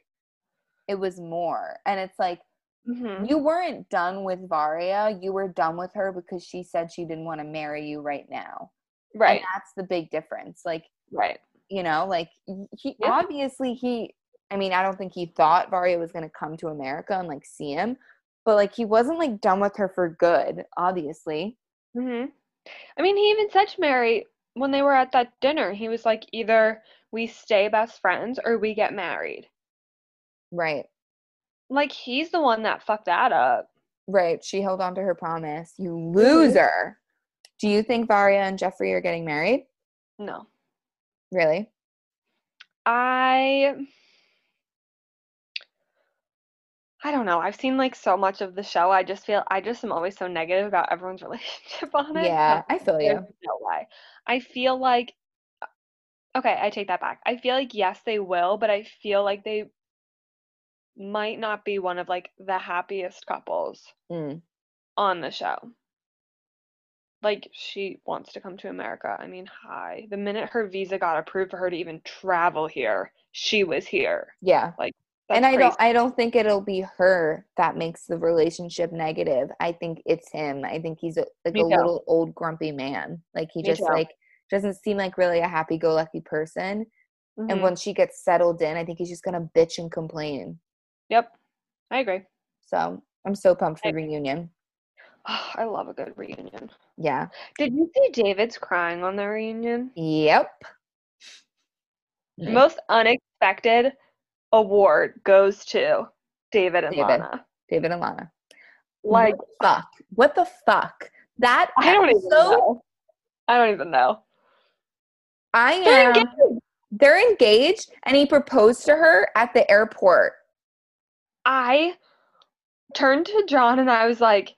[SPEAKER 1] it was more. And it's like
[SPEAKER 2] hmm
[SPEAKER 1] you weren't done with Varya, you were done with her because she said she didn't want to marry you right now.
[SPEAKER 2] Right,
[SPEAKER 1] And that's the big difference. Like,
[SPEAKER 2] right.
[SPEAKER 1] you know, like he
[SPEAKER 2] Yeah.
[SPEAKER 1] obviously he I mean, I don't think he thought Varya was going to come to America and like see him, but like he wasn't like done with her for good, obviously.
[SPEAKER 2] hmm I mean, he even said to Mary when they were at that dinner, he was like, either we stay best friends or we get married.
[SPEAKER 1] Right.
[SPEAKER 2] Like, he's the one that fucked that up.
[SPEAKER 1] Right. She held on to her promise. You mm-hmm. loser. Do you think Varya and Geoffrey are getting married?
[SPEAKER 2] No.
[SPEAKER 1] Really?
[SPEAKER 2] I I don't know. I've seen like so much of the show. I just feel I just am always so negative about everyone's relationship on it.
[SPEAKER 1] Yeah, I feel you.
[SPEAKER 2] no way. I feel like okay, I take that back. I feel like yes, they will, but I feel like they might not be one of like the happiest couples
[SPEAKER 1] Mm.
[SPEAKER 2] on the show. like she wants to come to America. I mean, hi. The minute her visa got approved for her to even travel here, she was here.
[SPEAKER 1] Yeah.
[SPEAKER 2] That's
[SPEAKER 1] and I
[SPEAKER 2] crazy.
[SPEAKER 1] don't I don't think it'll be her that makes the relationship negative. I think it's him. I think he's a, like
[SPEAKER 2] Me
[SPEAKER 1] a
[SPEAKER 2] too.
[SPEAKER 1] little old grumpy man. Like he
[SPEAKER 2] Me
[SPEAKER 1] just
[SPEAKER 2] too.
[SPEAKER 1] like doesn't seem like really a happy go lucky person. And
[SPEAKER 2] Mhm.
[SPEAKER 1] when she gets settled in, I think he's just gonna bitch and complain.
[SPEAKER 2] Yep. I agree.
[SPEAKER 1] So I'm so pumped for
[SPEAKER 2] I-
[SPEAKER 1] the reunion.
[SPEAKER 2] I love a good reunion.
[SPEAKER 1] Yeah.
[SPEAKER 2] Did you see David's crying on the reunion?
[SPEAKER 1] Yep.
[SPEAKER 2] Most unexpected award goes to David and
[SPEAKER 1] David.
[SPEAKER 2] Lana.
[SPEAKER 1] David and Lana.
[SPEAKER 2] Like
[SPEAKER 1] what fuck? What the fuck? That
[SPEAKER 2] I don't even know. I don't even know.
[SPEAKER 1] I
[SPEAKER 2] They're
[SPEAKER 1] am.
[SPEAKER 2] engaged.
[SPEAKER 1] They're engaged, and he proposed to her at the airport.
[SPEAKER 2] I turned to John and I was like,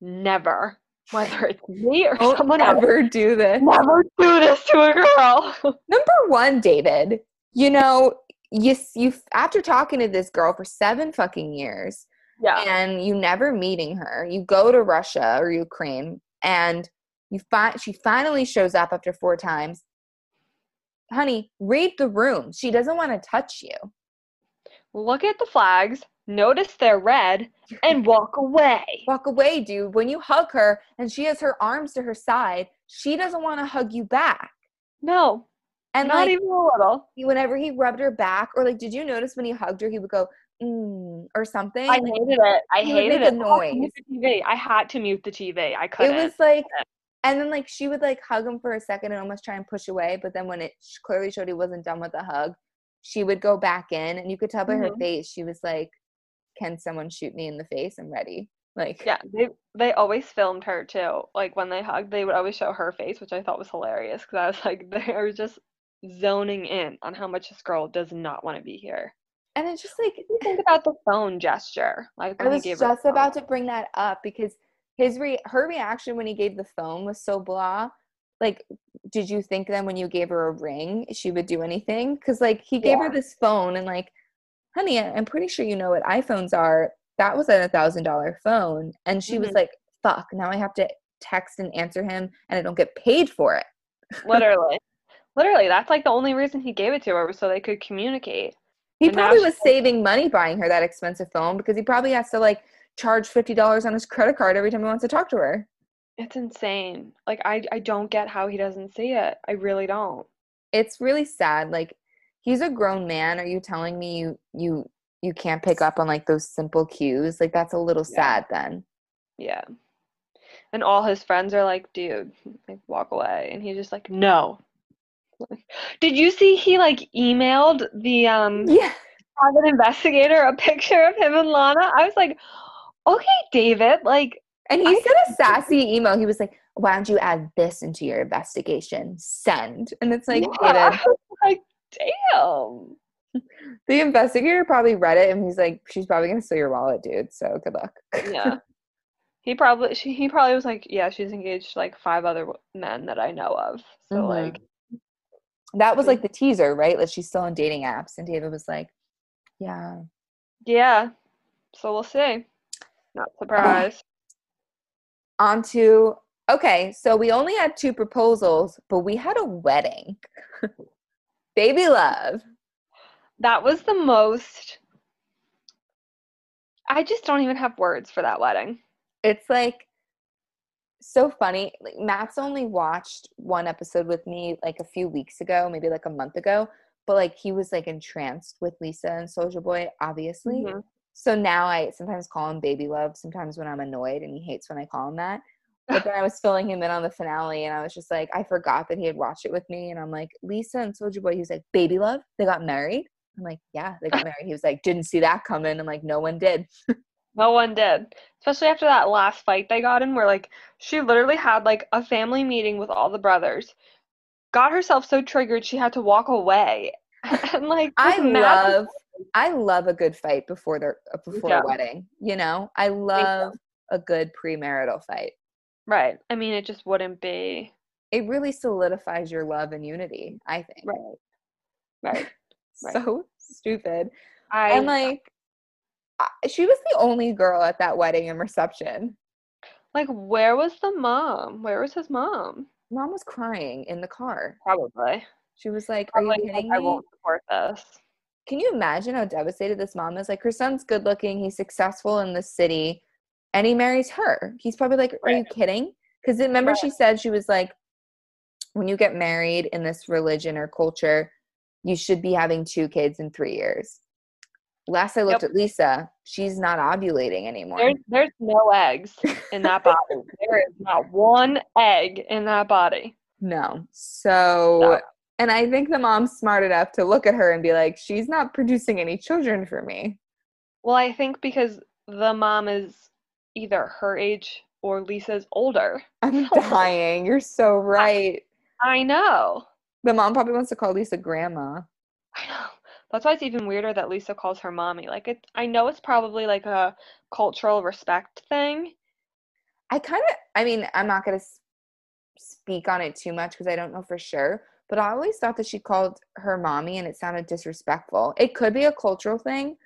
[SPEAKER 2] never. Whether it's me or
[SPEAKER 1] Don't
[SPEAKER 2] someone else,
[SPEAKER 1] ever do this.
[SPEAKER 2] never do this to a girl.
[SPEAKER 1] Number one, David. You know, you you after talking to this girl for seven fucking years,
[SPEAKER 2] yeah.
[SPEAKER 1] and you never meeting her. You go to Russia or Ukraine, and you find she finally shows up after four times. Honey, read the room. She doesn't want to touch you.
[SPEAKER 2] Look at the flags, notice they're red, and walk away.
[SPEAKER 1] Walk away, dude. When you hug her and she has her arms to her side, she doesn't want to hug you back.
[SPEAKER 2] No,
[SPEAKER 1] And
[SPEAKER 2] not
[SPEAKER 1] like
[SPEAKER 2] even a little.
[SPEAKER 1] whenever he rubbed her back, or like, did you notice when he hugged her, he would go mm, or something?
[SPEAKER 2] I
[SPEAKER 1] Like,
[SPEAKER 2] hated it. I hated it.
[SPEAKER 1] a
[SPEAKER 2] I had to
[SPEAKER 1] noise.
[SPEAKER 2] TV. I had to mute the TV. I couldn't.
[SPEAKER 1] it was like and then like she would like hug him for a second and almost try and push away but then when it clearly showed he wasn't done with the hug she would go back in and you could tell by her
[SPEAKER 2] Mhm.
[SPEAKER 1] face she was like can someone shoot me in the face i'm ready like
[SPEAKER 2] Yeah, they they always filmed her too. Like when they hugged, they would always show her face, which I thought was hilarious because I was like, they're just zoning in on how much this girl does not want to be here.
[SPEAKER 1] and it's just like
[SPEAKER 2] Think about the phone gesture. Like
[SPEAKER 1] i was
[SPEAKER 2] her
[SPEAKER 1] just about to bring that up because his re- her reaction when he gave the phone was so blah like did you think then when you gave her a ring she would do anything because like he gave her this phone and like honey i'm pretty sure you know what iphones are that was a thousand dollar phone and she was
[SPEAKER 2] Mhm.
[SPEAKER 1] like fuck now i have to text and answer him and i don't get paid for it
[SPEAKER 2] Literally. Literally, that's like the only reason he gave it to her was so they could communicate.
[SPEAKER 1] he
[SPEAKER 2] And
[SPEAKER 1] probably was saving money buying her that expensive phone because he probably has to like charge $50 on his credit card every time he wants to talk to her
[SPEAKER 2] It's insane. Like I I don't get how he doesn't see it. I really don't.
[SPEAKER 1] it's really sad like he's a grown man are you telling me you you you can't pick up on like those simple cues like that's a little
[SPEAKER 2] Yeah.
[SPEAKER 1] sad then
[SPEAKER 2] Yeah. And all his friends are like, dude, like walk away. And he's just like, no. Did you see he like emailed the um
[SPEAKER 1] yeah
[SPEAKER 2] private investigator a picture of him and Lana? I was like, okay, David, like
[SPEAKER 1] and he sent a sassy email he was like why don't you add this into your investigation send and it's like
[SPEAKER 2] yeah. I was like, damn.
[SPEAKER 1] the investigator probably read it and he's like she's probably gonna steal your wallet dude so good luck
[SPEAKER 2] Yeah. He probably she, he probably was like, yeah, she's engaged to like five other men that I know of. So
[SPEAKER 1] Mhm.
[SPEAKER 2] like,
[SPEAKER 1] that was like the teaser right that she's still on dating apps and david was like yeah
[SPEAKER 2] yeah. So we'll see. Not surprised.
[SPEAKER 1] On to okay so we only had two proposals but we had a wedding baby love
[SPEAKER 2] That was the most. I just don't even have words for that wedding.
[SPEAKER 1] it's like so funny like matt's only watched one episode with me like a few weeks ago maybe like a month ago but like he was like entranced with lisa and soldier boy obviously
[SPEAKER 2] Mhm.
[SPEAKER 1] So now i sometimes call him baby love sometimes when i'm annoyed and he hates when i call him that. But then i was filling him in on the finale and i was just like i forgot that he had watched it with me and i'm like lisa and soldier boy he was like baby love? They got married? I'm like yeah they got married. He was like didn't see that coming. I'm like no one did.
[SPEAKER 2] No one did. Especially after that last fight they got in, where like she literally had like a family meeting with all the brothers, got herself so triggered she had to walk away. and like
[SPEAKER 1] I love I love a good fight before their uh, before
[SPEAKER 2] Yeah.
[SPEAKER 1] a wedding. You know, I love a good premarital fight.
[SPEAKER 2] Right. I mean, it just wouldn't be
[SPEAKER 1] It really solidifies your love and unity. I think.
[SPEAKER 2] right. Right. right.
[SPEAKER 1] So stupid.
[SPEAKER 2] I
[SPEAKER 1] and like, I- she was the only girl at that wedding and reception.
[SPEAKER 2] Like, where was the mom? Where was his mom?
[SPEAKER 1] Mom was crying in the car.
[SPEAKER 2] Probably.
[SPEAKER 1] She was like, "Are you
[SPEAKER 2] Probably like,
[SPEAKER 1] kidding
[SPEAKER 2] I won't support this.
[SPEAKER 1] Can you imagine how devastated this mom is? Like her son's good looking, he's successful in the city, and he marries her. He's probably like, Are you kidding? Because remember
[SPEAKER 2] Right.
[SPEAKER 1] she said she was like, when you get married in this religion or culture, you should be having two kids in three years. Last I looked
[SPEAKER 2] Yep.
[SPEAKER 1] at Lisa, she's not ovulating anymore.
[SPEAKER 2] There's there's no eggs in that body. there is not one egg in that body.
[SPEAKER 1] no. So
[SPEAKER 2] No.
[SPEAKER 1] And I think the mom's smart enough to look at her and be like, She's not producing any children for me.
[SPEAKER 2] Well, I think because the mom is either her age or Lisa's older.
[SPEAKER 1] I'm dying. You're so right.
[SPEAKER 2] I know.
[SPEAKER 1] The mom probably wants to call Lisa grandma.
[SPEAKER 2] I know. That's why it's even weirder that Lisa calls her mommy. Like it I know it's probably like a cultural respect thing.
[SPEAKER 1] I kind of, I mean, I'm not going to speak on it too much because I don't know for sure, but I always thought that she called her mommy and it sounded disrespectful. It could be a cultural thing,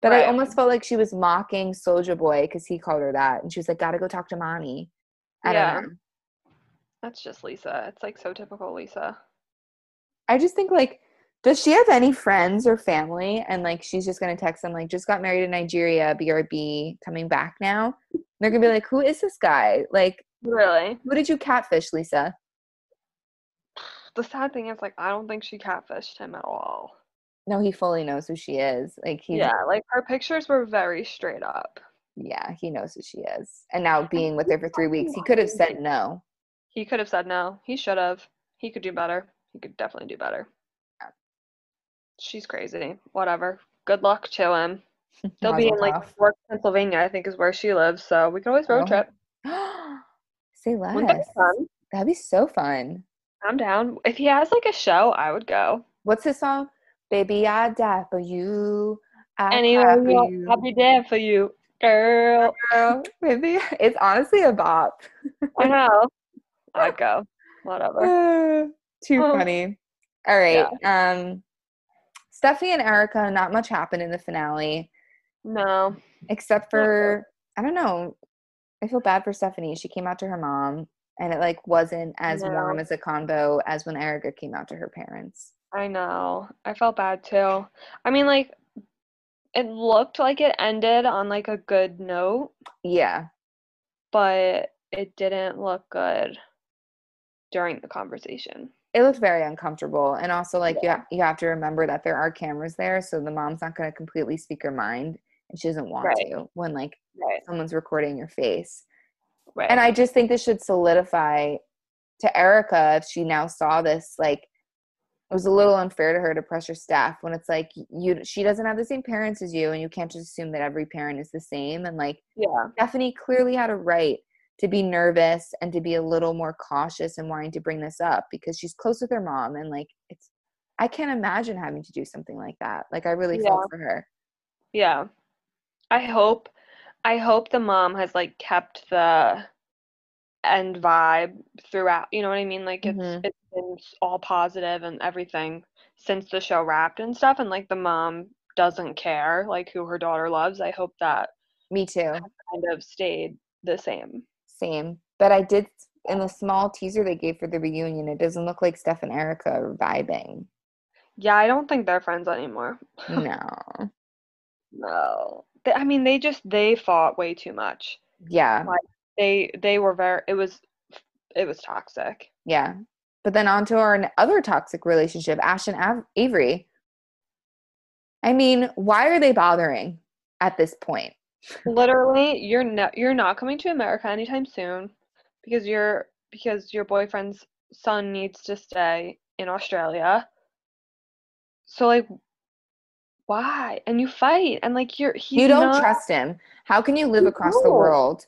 [SPEAKER 1] but I almost felt like she was mocking Soldier Boy because he called her that. And she was like, gotta go talk to mommy. I
[SPEAKER 2] Yeah.
[SPEAKER 1] don't know.
[SPEAKER 2] That's just Lisa. It's like so typical Lisa.
[SPEAKER 1] I just think, like, does she have any friends or family? And like, she's just to text them, like, just got married in Nigeria, BRB, coming back now. They're going to be like, who is this guy? Like,
[SPEAKER 2] Really?
[SPEAKER 1] who did you catfish, Lisa?
[SPEAKER 2] The sad thing is like I don't think she catfished him at all.
[SPEAKER 1] No, he fully knows who she is. Like he's
[SPEAKER 2] yeah, like her pictures were very straight up.
[SPEAKER 1] yeah, he knows who she is. And now being with her for three weeks, he could have said no.
[SPEAKER 2] He could have said no. He should have. He could do better. He could definitely do better.
[SPEAKER 1] Yeah.
[SPEAKER 2] She's crazy. Whatever. Good luck to him. They'll be in like. York, Pennsylvania, I think is where she lives, so we can always road
[SPEAKER 1] Oh.
[SPEAKER 2] trip.
[SPEAKER 1] Say
[SPEAKER 2] Wouldn't that be
[SPEAKER 1] less. That'd be so fun.
[SPEAKER 2] I'm down. If he has like a show, I would go.
[SPEAKER 1] What's his song? Baby, I die for you. I
[SPEAKER 2] Anyway,
[SPEAKER 1] for
[SPEAKER 2] I'll,
[SPEAKER 1] you.
[SPEAKER 2] I'll be there for you, girl.
[SPEAKER 1] Girl, Baby, it's honestly a bop.
[SPEAKER 2] I know. I'd go. Whatever.
[SPEAKER 1] Too
[SPEAKER 2] Oh.
[SPEAKER 1] funny. All right. Um, Steffi and Erika, not much happened in the finale.
[SPEAKER 2] No.
[SPEAKER 1] except for I don't know. I feel bad for Stephanie. She came out to her mom, and it like wasn't as warm as a convo as when Erika came out to her parents.
[SPEAKER 2] I know. I felt bad too. I mean, like, it looked like it ended on like a good note,
[SPEAKER 1] Yeah,
[SPEAKER 2] but it didn't look good during the conversation.
[SPEAKER 1] it looked very uncomfortable, and also like you ha- you have to remember that there are cameras there, so the mom's not going to completely speak her mind, and she doesn't want
[SPEAKER 2] Right.
[SPEAKER 1] to when like
[SPEAKER 2] Right.
[SPEAKER 1] someone's recording your face.
[SPEAKER 2] Right.
[SPEAKER 1] And I just think this should solidify to Erika if she now saw this like it was a little unfair to her to pressure Steph when it's like you she doesn't have the same parents as you and you can't just assume that every parent is the same and like
[SPEAKER 2] yeah.
[SPEAKER 1] Stephanie clearly had a right to be nervous and to be a little more cautious and wanting to bring this up because she's close with her mom and like it's I can't imagine having to do something like that. Like I really
[SPEAKER 2] Yeah.
[SPEAKER 1] felt for her.
[SPEAKER 2] Yeah. I hope I hope the mom has like kept the end vibe throughout. You know what I mean? Like it's
[SPEAKER 1] Mhm.
[SPEAKER 2] it's been all positive and everything since the show wrapped and stuff and like the mom doesn't care like who her daughter loves. I hope that
[SPEAKER 1] Me too.
[SPEAKER 2] kind of stayed the same.
[SPEAKER 1] Same. But I did in the small teaser they gave for the reunion, it doesn't look like Steph and Erika are vibing.
[SPEAKER 2] Yeah, I don't think they're friends anymore.
[SPEAKER 1] No.
[SPEAKER 2] No. I mean, they just they fought way too much.
[SPEAKER 1] Yeah.
[SPEAKER 2] They they were very it was it was toxic.
[SPEAKER 1] Yeah. But then on to our other toxic relationship, Ash and Av- Avery. I mean, why are they bothering at this point?
[SPEAKER 2] Literally, you're not you're not coming to America anytime soon because your because your boyfriend's son needs to stay in Australia. So like why? And you fight and like you're he's
[SPEAKER 1] you don't
[SPEAKER 2] not-
[SPEAKER 1] trust him. How can you live across the world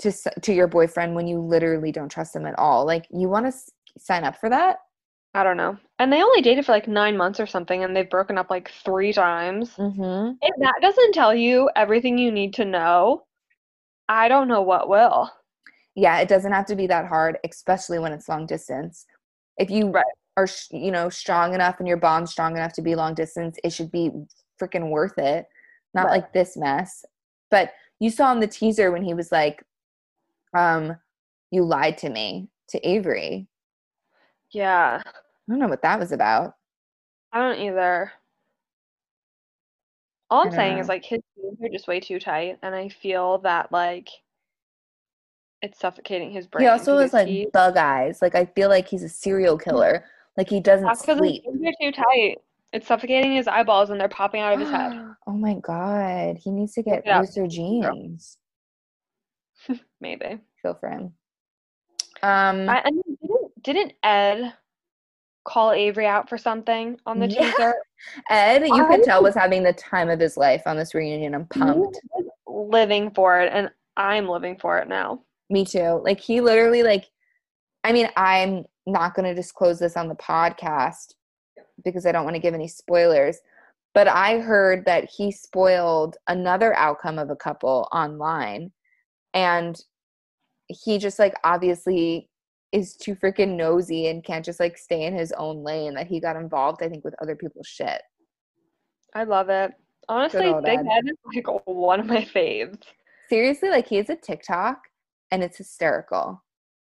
[SPEAKER 1] to to your boyfriend when you literally don't trust him at all? Like, you want to s- sign up for that?
[SPEAKER 2] I don't know. And they only dated for like 9 months or something and they've broken up like 3 times.
[SPEAKER 1] Mm-hmm.
[SPEAKER 2] If that doesn't tell you everything you need to know, I don't know what will.
[SPEAKER 1] yeah it doesn't have to be that hard especially when it's long distance if you
[SPEAKER 2] Right.
[SPEAKER 1] Are you know strong enough and your bond's strong enough to be long distance it should be freaking worth it not
[SPEAKER 2] Right.
[SPEAKER 1] like this mess but you saw in the teaser when he was like Um, you lied to me to Avery.
[SPEAKER 2] Yeah.
[SPEAKER 1] I don't know what that was about.
[SPEAKER 2] I don't either. All I'm saying
[SPEAKER 1] know.
[SPEAKER 2] is like his jeans are just way too tight, and I feel that like it's suffocating his brain.
[SPEAKER 1] He also has like
[SPEAKER 2] he-
[SPEAKER 1] bug eyes. Like I feel like he's a serial killer. Like he doesn't
[SPEAKER 2] that's his
[SPEAKER 1] sleep.
[SPEAKER 2] jeans are too tight. It's suffocating his eyeballs, and they're popping out of his head.
[SPEAKER 1] oh my god, he needs to get looser jeans.
[SPEAKER 2] Maybe.
[SPEAKER 1] Feel for him. Um,
[SPEAKER 2] I, and didn't didn't Ed call Avery out for something on the
[SPEAKER 1] Yeah.
[SPEAKER 2] teaser?
[SPEAKER 1] Ed, you
[SPEAKER 2] I
[SPEAKER 1] could tell
[SPEAKER 2] was-
[SPEAKER 1] having the time of his life on this reunion. I'm pumped.
[SPEAKER 2] living for it, and I'm living for it now.
[SPEAKER 1] Me too. Like he literally like I mean, I'm not going to disclose this on the podcast because I don't want to give any spoilers, but I heard that he spoiled another outcome of a couple online and he just like obviously is too freaking nosy and can't just like stay in his own lane that he got involved I think with other people's shit.
[SPEAKER 2] I love it. Honestly, Big
[SPEAKER 1] Ed.
[SPEAKER 2] Ed is like one of my faves.
[SPEAKER 1] Seriously, like he has a TikTok and it's hysterical.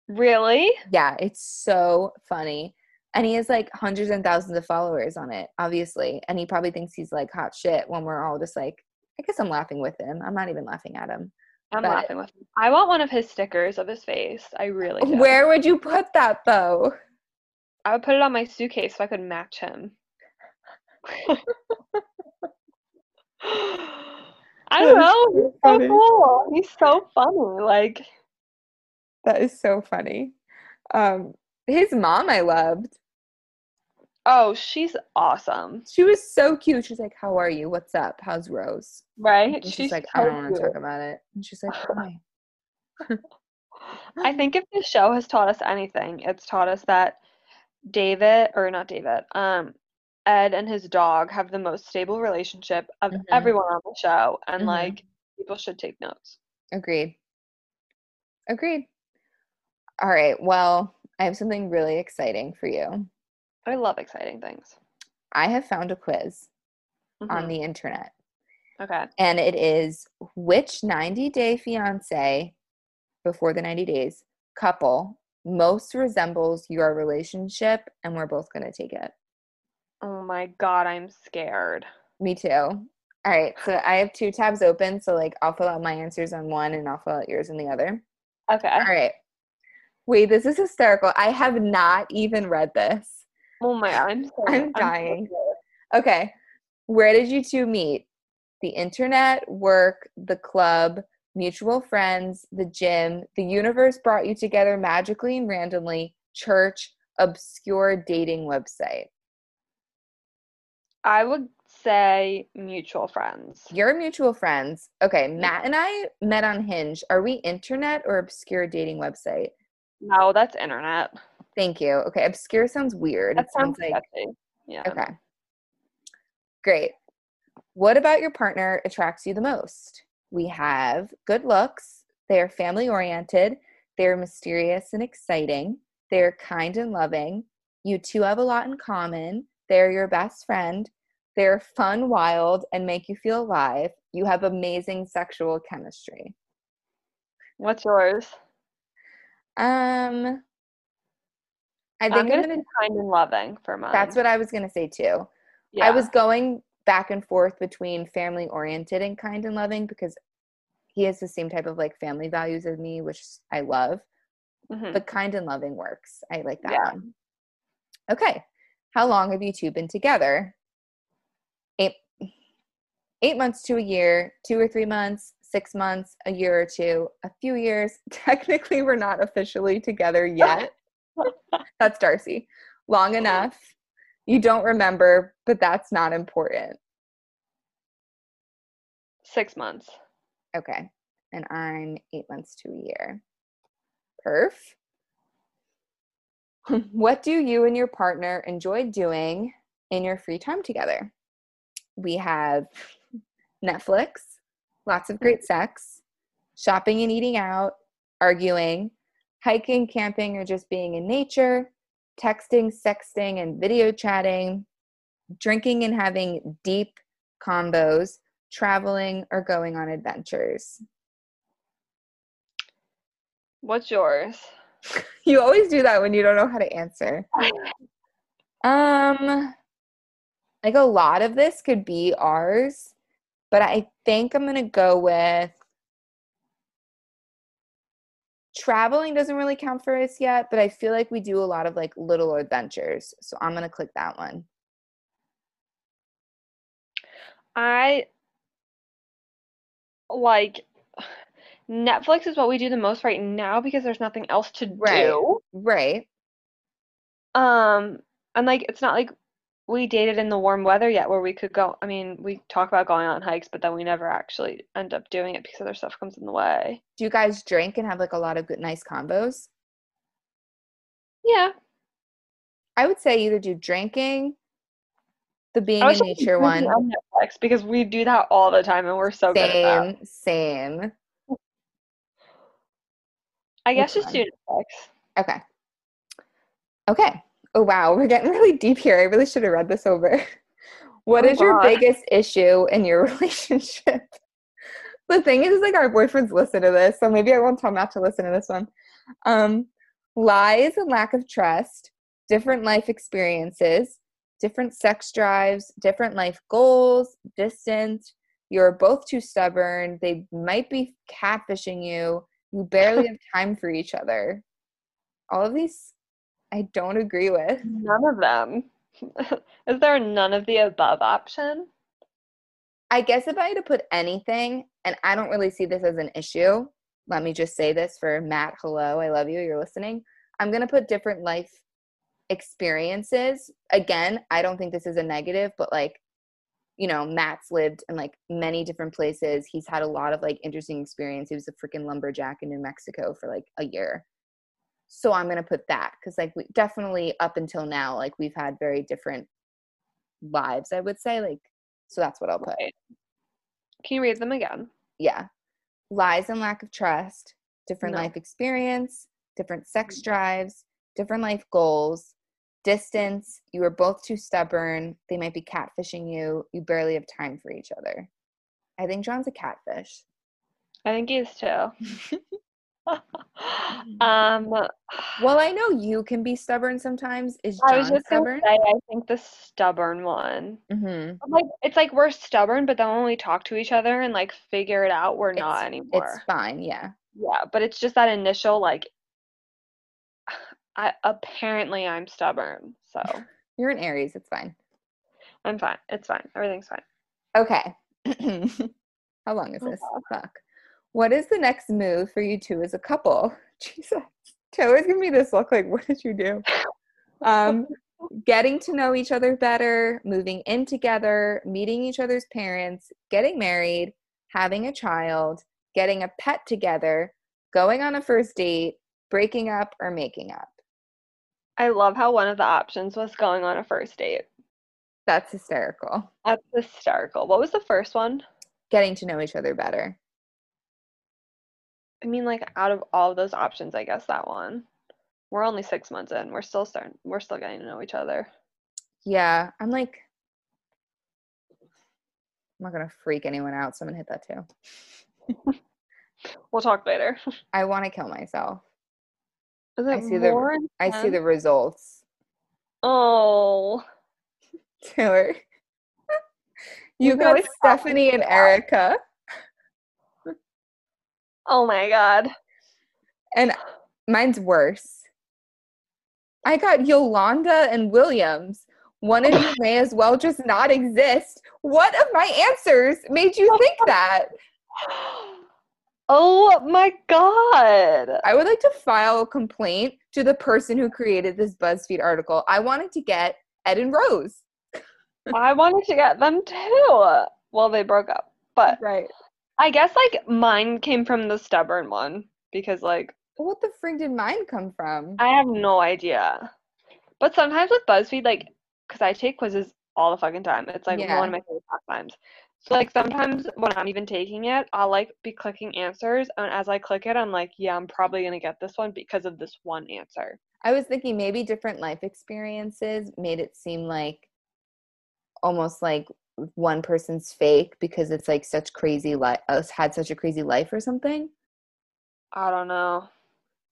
[SPEAKER 2] Really?
[SPEAKER 1] Yeah, it's so funny. And he has like hundreds and thousands of followers on it, obviously. And he probably thinks he's like hot shit when we're all just like, I guess I'm laughing with him. I'm not even laughing at him.
[SPEAKER 2] I'm
[SPEAKER 1] But-
[SPEAKER 2] laughing with him. I want one of his stickers of his face. I really do.
[SPEAKER 1] Where would you put that, though?
[SPEAKER 2] I would put it on my suitcase so I could match him. I don't know. He's so cool. He's so funny. Like,
[SPEAKER 1] That is so funny. Um, his mom I loved.
[SPEAKER 2] oh, she's awesome,
[SPEAKER 1] She was so cute. She's like, How are you? What's up? How's Rose?
[SPEAKER 2] right?
[SPEAKER 1] And she's,
[SPEAKER 2] she's
[SPEAKER 1] like,
[SPEAKER 2] so
[SPEAKER 1] I don't want to talk about it. And she's like, Why?
[SPEAKER 2] I think if this show has taught us anything, it's taught us that David, or not David, um, Ed and his dog have the most stable relationship of
[SPEAKER 1] Mhm.
[SPEAKER 2] everyone on the show, and
[SPEAKER 1] Mhm.
[SPEAKER 2] like people should take notes.
[SPEAKER 1] Agreed. Agreed. All right. Well, I have something really exciting for you.
[SPEAKER 2] I love exciting things.
[SPEAKER 1] I have found a quiz on
[SPEAKER 2] Mhm.
[SPEAKER 1] the internet,
[SPEAKER 2] Okay.
[SPEAKER 1] and it is which 90 day fiance before the 90 days couple most resembles your relationship, and we're both going to take it.
[SPEAKER 2] Oh my god, I'm scared.
[SPEAKER 1] Me too. All right. So I have two tabs open. So, like, I'll fill out my answers on one and I'll fill out yours on the other.
[SPEAKER 2] Okay.
[SPEAKER 1] All right. Wait, this is hysterical. I have not even read this.
[SPEAKER 2] Oh my god, I'm so
[SPEAKER 1] I'm
[SPEAKER 2] so
[SPEAKER 1] dying.
[SPEAKER 2] scared.
[SPEAKER 1] Okay. Where did you two meet? The internet, work, the club, mutual friends, the gym, the universe brought you together magically and randomly, church, obscure dating website.
[SPEAKER 2] I would say mutual friends.
[SPEAKER 1] Your mutual friends. Okay, Matt and I met on Hinge. Are we internet or obscure dating website?
[SPEAKER 2] No, that's internet.
[SPEAKER 1] Thank you. Okay, obscure sounds weird.
[SPEAKER 2] That
[SPEAKER 1] sounds
[SPEAKER 2] sounds
[SPEAKER 1] like
[SPEAKER 2] sketchy. Yeah.
[SPEAKER 1] Okay. Great. What about your partner attracts you the most? We have good looks. They are family oriented. They're mysterious and exciting. They're kind and loving. You two have a lot in common. They're your best friend. They're fun, wild, and make you feel alive. You have amazing sexual chemistry.
[SPEAKER 2] What's yours?
[SPEAKER 1] Um, I think I'm
[SPEAKER 2] gonna
[SPEAKER 1] gonna.
[SPEAKER 2] say kind and loving for mine.
[SPEAKER 1] That's what I was gonna say too.
[SPEAKER 2] yeah.
[SPEAKER 1] I was going back and forth between family oriented and kind and loving because he has the same type of like family values as me, which I love.
[SPEAKER 2] Mhm.
[SPEAKER 1] But kind and loving works. I like that
[SPEAKER 2] Yeah.
[SPEAKER 1] one. Okay. How long have you two been together? Eight eight months to a year, two or three months, six months, a year or two, a few years. Technically, we're not officially together yet. that's Darcey. Long enough. You don't remember, but that's not important.
[SPEAKER 2] Six months.
[SPEAKER 1] Okay. And I'm eight months to a year. Perf. what do you and your partner enjoy doing in your free time together? We have Netflix, lots of great sex, shopping and eating out, arguing, hiking, camping, or just being in nature, texting, sexting, and video chatting, drinking and having deep combos, traveling, or going on adventures.
[SPEAKER 2] What's yours?
[SPEAKER 1] You always do that when you don't know how to answer. Um, like a lot of this could be ours, but I think I'm gonna go with traveling doesn't really count for us yet, but I feel like we do a lot of like little adventures. So I'm gonna click that one.
[SPEAKER 2] I like Netflix is what we do the most right now because there's nothing else to
[SPEAKER 1] Right.
[SPEAKER 2] do.
[SPEAKER 1] Right.
[SPEAKER 2] Um, and like it's not like we dated in the warm weather yet where we could go. I mean, we talk about going on hikes, but then we never actually end up doing it because other stuff comes in the way.
[SPEAKER 1] Do you guys drink and have like a lot of good nice combos?
[SPEAKER 2] Yeah.
[SPEAKER 1] I would say either do drinking, the being in nature one.
[SPEAKER 2] on Netflix because we do that all the time and we're so good at that.
[SPEAKER 1] Same, same.
[SPEAKER 2] I guess
[SPEAKER 1] Which
[SPEAKER 2] just do Netflix.
[SPEAKER 1] Okay. Okay. Oh wow, we're getting really deep here. I really should have read this over. What
[SPEAKER 2] Oh,
[SPEAKER 1] is your
[SPEAKER 2] God.
[SPEAKER 1] biggest issue in your relationship? the thing is, like our boyfriends listen to this, so maybe I won't tell Matt to listen to this one. Um, lies and lack of trust, different life experiences, different sex drives, different life goals, distance. You're both too stubborn. They might be catfishing you. You barely have time for each other. All of these I don't agree with.
[SPEAKER 2] None of them. Is there none of the above option?
[SPEAKER 1] I guess if I had to put anything, and I don't really see this as an issue, let me just say this for Matt. Hello, I love you. You're listening. I'm going to put different life experiences. Again, I don't think this is a negative, but like, you know, Matt's lived in like many different places. He's had a lot of like interesting experience. He was a freaking lumberjack in New Mexico for like a year. So I'm going to put that because like we definitely up until now, like we've had very different lives, I would say. Like, so that's what I'll put
[SPEAKER 2] Right. Can you read them again?
[SPEAKER 1] yeah lies and lack of trust different
[SPEAKER 2] No.
[SPEAKER 1] life experience different sex mm-hmm. drives different life goals distance you are both too stubborn they might be catfishing you you barely have time for each other i think john's a catfish
[SPEAKER 2] I think he is too. um,
[SPEAKER 1] well i know you can be stubborn sometimes is
[SPEAKER 2] I was
[SPEAKER 1] john
[SPEAKER 2] just gonna
[SPEAKER 1] stubborn
[SPEAKER 2] say, I think the stubborn one.
[SPEAKER 1] mm-hmm.
[SPEAKER 2] Like it's like we're stubborn, but then when we talk to each other and like figure it out, we're not anymore.
[SPEAKER 1] it's fine yeah
[SPEAKER 2] Yeah, but it's just that initial like. I apparently I'm stubborn, so
[SPEAKER 1] you're an aries it's fine
[SPEAKER 2] I'm fine. It's fine. Everything's fine.
[SPEAKER 1] Okay. How long is
[SPEAKER 2] Oh,
[SPEAKER 1] this? Fuck. What is the next move for you two as a couple? Jesus. Taylor's giving me this look like, what did you do? Um, getting to know each other better, moving in together, meeting each other's parents, getting married, having a child, getting a pet together, going on a first date, breaking up, or making up.
[SPEAKER 2] I love how one of the options was going on a first date.
[SPEAKER 1] That's hysterical.
[SPEAKER 2] That's hysterical. What was the first one?
[SPEAKER 1] Getting to know each other better.
[SPEAKER 2] I mean, like out of all of those options, I guess that one. We're only six months in. We're still starting. We're still getting to know each other.
[SPEAKER 1] Yeah, I'm like, I'm not gonna freak anyone out, so I'm gonna hit that too.
[SPEAKER 2] We'll talk later.
[SPEAKER 1] I want to kill myself. I see the-
[SPEAKER 2] more
[SPEAKER 1] I see the results.
[SPEAKER 2] Oh,
[SPEAKER 1] Taylor, you
[SPEAKER 2] You
[SPEAKER 1] got Stephanie and. Erika,
[SPEAKER 2] oh my God.
[SPEAKER 1] and mine's worse. I got Yolanda and Williams. One of you may as well just not exist. What of my answers made you think that?
[SPEAKER 2] Oh my God.
[SPEAKER 1] I would like to file a complaint to the person who created this BuzzFeed article. I wanted to get Ed and Rose.
[SPEAKER 2] I wanted to get them too. Well, they broke up. But
[SPEAKER 1] Right.
[SPEAKER 2] I guess like mine came from the stubborn one because like
[SPEAKER 1] What the frig did mine come from?
[SPEAKER 2] I have no idea. But sometimes with BuzzFeed, like, because I take quizzes all the fucking time. It's like
[SPEAKER 1] Yeah.
[SPEAKER 2] one of my favorite pastimes. So like sometimes when I'm even taking it, I'll like be clicking answers, and as I click it, I'm like, yeah, I'm probably gonna get this one because of this one answer.
[SPEAKER 1] I was thinking maybe different life experiences made it seem like almost like one person's fake because it's like such crazy life uh, had such a crazy life or something.
[SPEAKER 2] I don't know.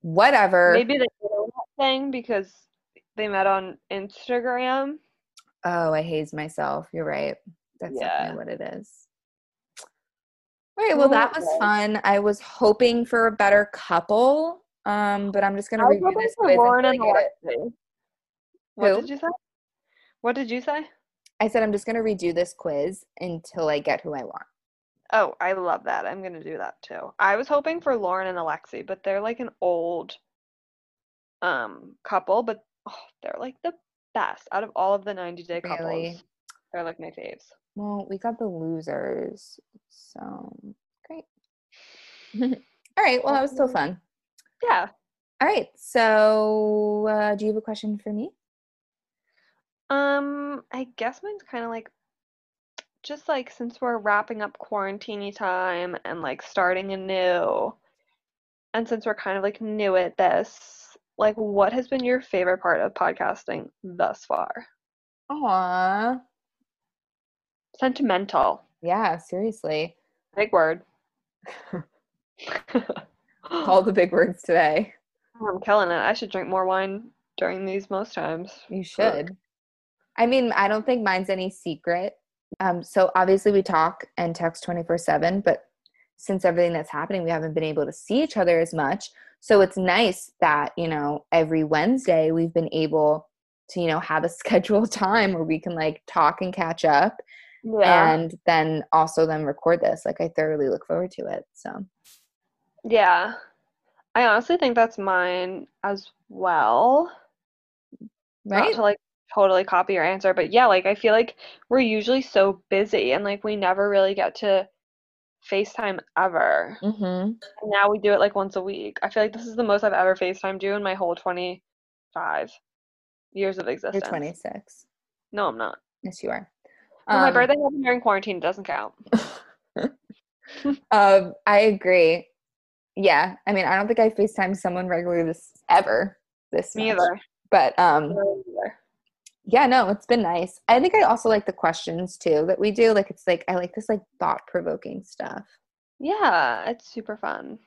[SPEAKER 1] Whatever.
[SPEAKER 2] Maybe the thing because they met on Instagram.
[SPEAKER 1] Oh, I haze myself. You're right. That's
[SPEAKER 2] Yeah.
[SPEAKER 1] definitely what it is. All right. Well, that was fun. I was hoping for a better couple, um, but I'm just gonna review this
[SPEAKER 2] Lauren and
[SPEAKER 1] get it.
[SPEAKER 2] What
[SPEAKER 1] Who?
[SPEAKER 2] did you say? What did you say?
[SPEAKER 1] I said I'm just gonna redo this quiz until I get who I want.
[SPEAKER 2] Oh, I love that. I'm gonna do that too. I was hoping for Loren and Alexei, but they're like an old um couple, but oh, they're like the best out of all of the 90 day couples.
[SPEAKER 1] Really?
[SPEAKER 2] They're like my faves.
[SPEAKER 1] Well, we got the losers, so great. All right. Well, that was still fun.
[SPEAKER 2] Yeah.
[SPEAKER 1] All right. So, uh, do you have a question for me?
[SPEAKER 2] Um, I guess mine's kind of like just like since we're wrapping up quarantine time and like starting anew, and since we're kind of like new at this, like what has been your favorite part of podcasting thus far?
[SPEAKER 1] Aw.
[SPEAKER 2] Sentimental.
[SPEAKER 1] Yeah. Seriously.
[SPEAKER 2] Big word.
[SPEAKER 1] All the big words today.
[SPEAKER 2] I'm killing it. I should drink more wine during these most times.
[SPEAKER 1] You should. I mean, I don't think mine's any secret. Um, so obviously we talk and text 24 7, but since everything that's happening, we haven't been able to see each other as much. So it's nice that, you know, every Wednesday we've been able to, you know, have a scheduled time where we can like talk and catch up
[SPEAKER 2] Yeah.
[SPEAKER 1] and then also then record this. Like I thoroughly look forward to it. So
[SPEAKER 2] Yeah. I honestly think that's mine as well. Not
[SPEAKER 1] right?
[SPEAKER 2] to like totally copy your answer, but yeah, like I feel like we're usually so busy and like we never really get to FaceTime ever.
[SPEAKER 1] Mm-hmm.
[SPEAKER 2] Now we do it like once a week. I feel like this is the most I've ever facetime you in my whole 25 years of
[SPEAKER 1] You're
[SPEAKER 2] existence.
[SPEAKER 1] 26.
[SPEAKER 2] No, I'm not.
[SPEAKER 1] Yes, you are.
[SPEAKER 2] Well, my
[SPEAKER 1] Um,
[SPEAKER 2] birthday happened during quarantine. It doesn't count.
[SPEAKER 1] Um, I agree. Yeah, I mean, I don't think I FaceTime someone regularly this ever. This
[SPEAKER 2] Me
[SPEAKER 1] much.
[SPEAKER 2] either.
[SPEAKER 1] But um,
[SPEAKER 2] either.
[SPEAKER 1] Yeah, no, it's been nice. I think I also like the questions too that we do. Like, it's like I like this like thought provoking stuff,
[SPEAKER 2] Yeah, it's super fun.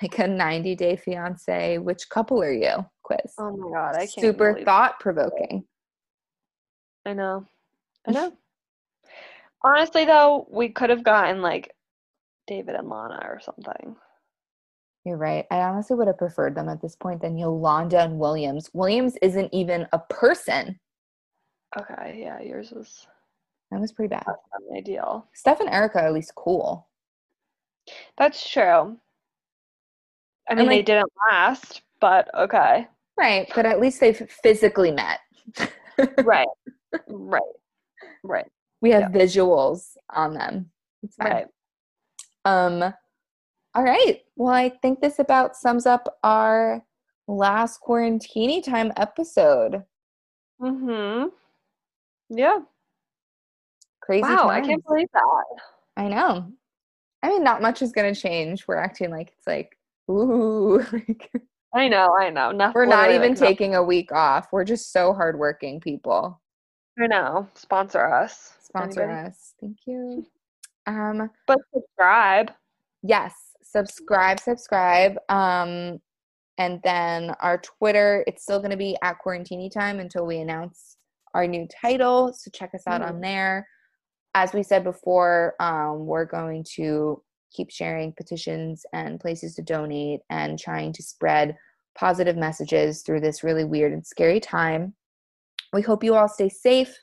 [SPEAKER 1] like a ninety day fiance. Which couple are you? Quiz.
[SPEAKER 2] Oh my god, I can't
[SPEAKER 1] Super thought provoking.
[SPEAKER 2] I know. I know. Honestly, though, we could have gotten like David and Lana or something.
[SPEAKER 1] You're right. I honestly would have preferred them at this point than Yolanda and Williams. Williams isn't even a person.
[SPEAKER 2] Okay, yeah, yours was
[SPEAKER 1] That was pretty bad.
[SPEAKER 2] ideal.
[SPEAKER 1] Steph and Erika are at least cool.
[SPEAKER 2] That's true. I mean, they didn't last, but okay.
[SPEAKER 1] Right, but at least they've physically met.
[SPEAKER 2] Right. right. Right.
[SPEAKER 1] we have visuals on them. It's fine.
[SPEAKER 2] Right.
[SPEAKER 1] Um all right. Well, I think this about sums up our last quarantini time episode.
[SPEAKER 2] Mm-hmm. Yeah.
[SPEAKER 1] Crazy
[SPEAKER 2] wow, I can't believe that.
[SPEAKER 1] I know. I mean, not much is going to change. We're acting like it's like, ooh, like,
[SPEAKER 2] I know, I know. Nothing.
[SPEAKER 1] we're not even
[SPEAKER 2] like, nothing.
[SPEAKER 1] taking a week off. We're just so hardworking people.
[SPEAKER 2] I know. Sponsor us.
[SPEAKER 1] Sponsor
[SPEAKER 2] Anybody?
[SPEAKER 1] us. Thank you. Um,
[SPEAKER 2] But subscribe.
[SPEAKER 1] yes, subscribe, subscribe. Um, and then our Twitter, it's still going to be at Quarantini Time until we announce our new title. So check us out on there. As we said before, um, we're going to keep sharing petitions and places to donate and trying to spread positive messages through this really weird and scary time. We hope you all stay safe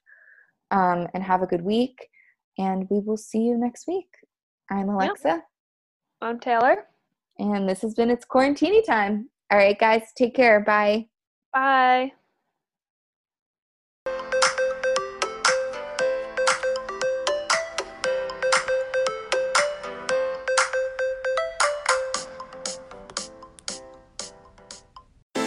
[SPEAKER 1] um, and have a good week. And we will see you next week. I'm Alexa.
[SPEAKER 2] I'm Taylor.
[SPEAKER 1] And this has been It's Quarantini Time. All right, guys, take care. Bye.
[SPEAKER 2] Bye.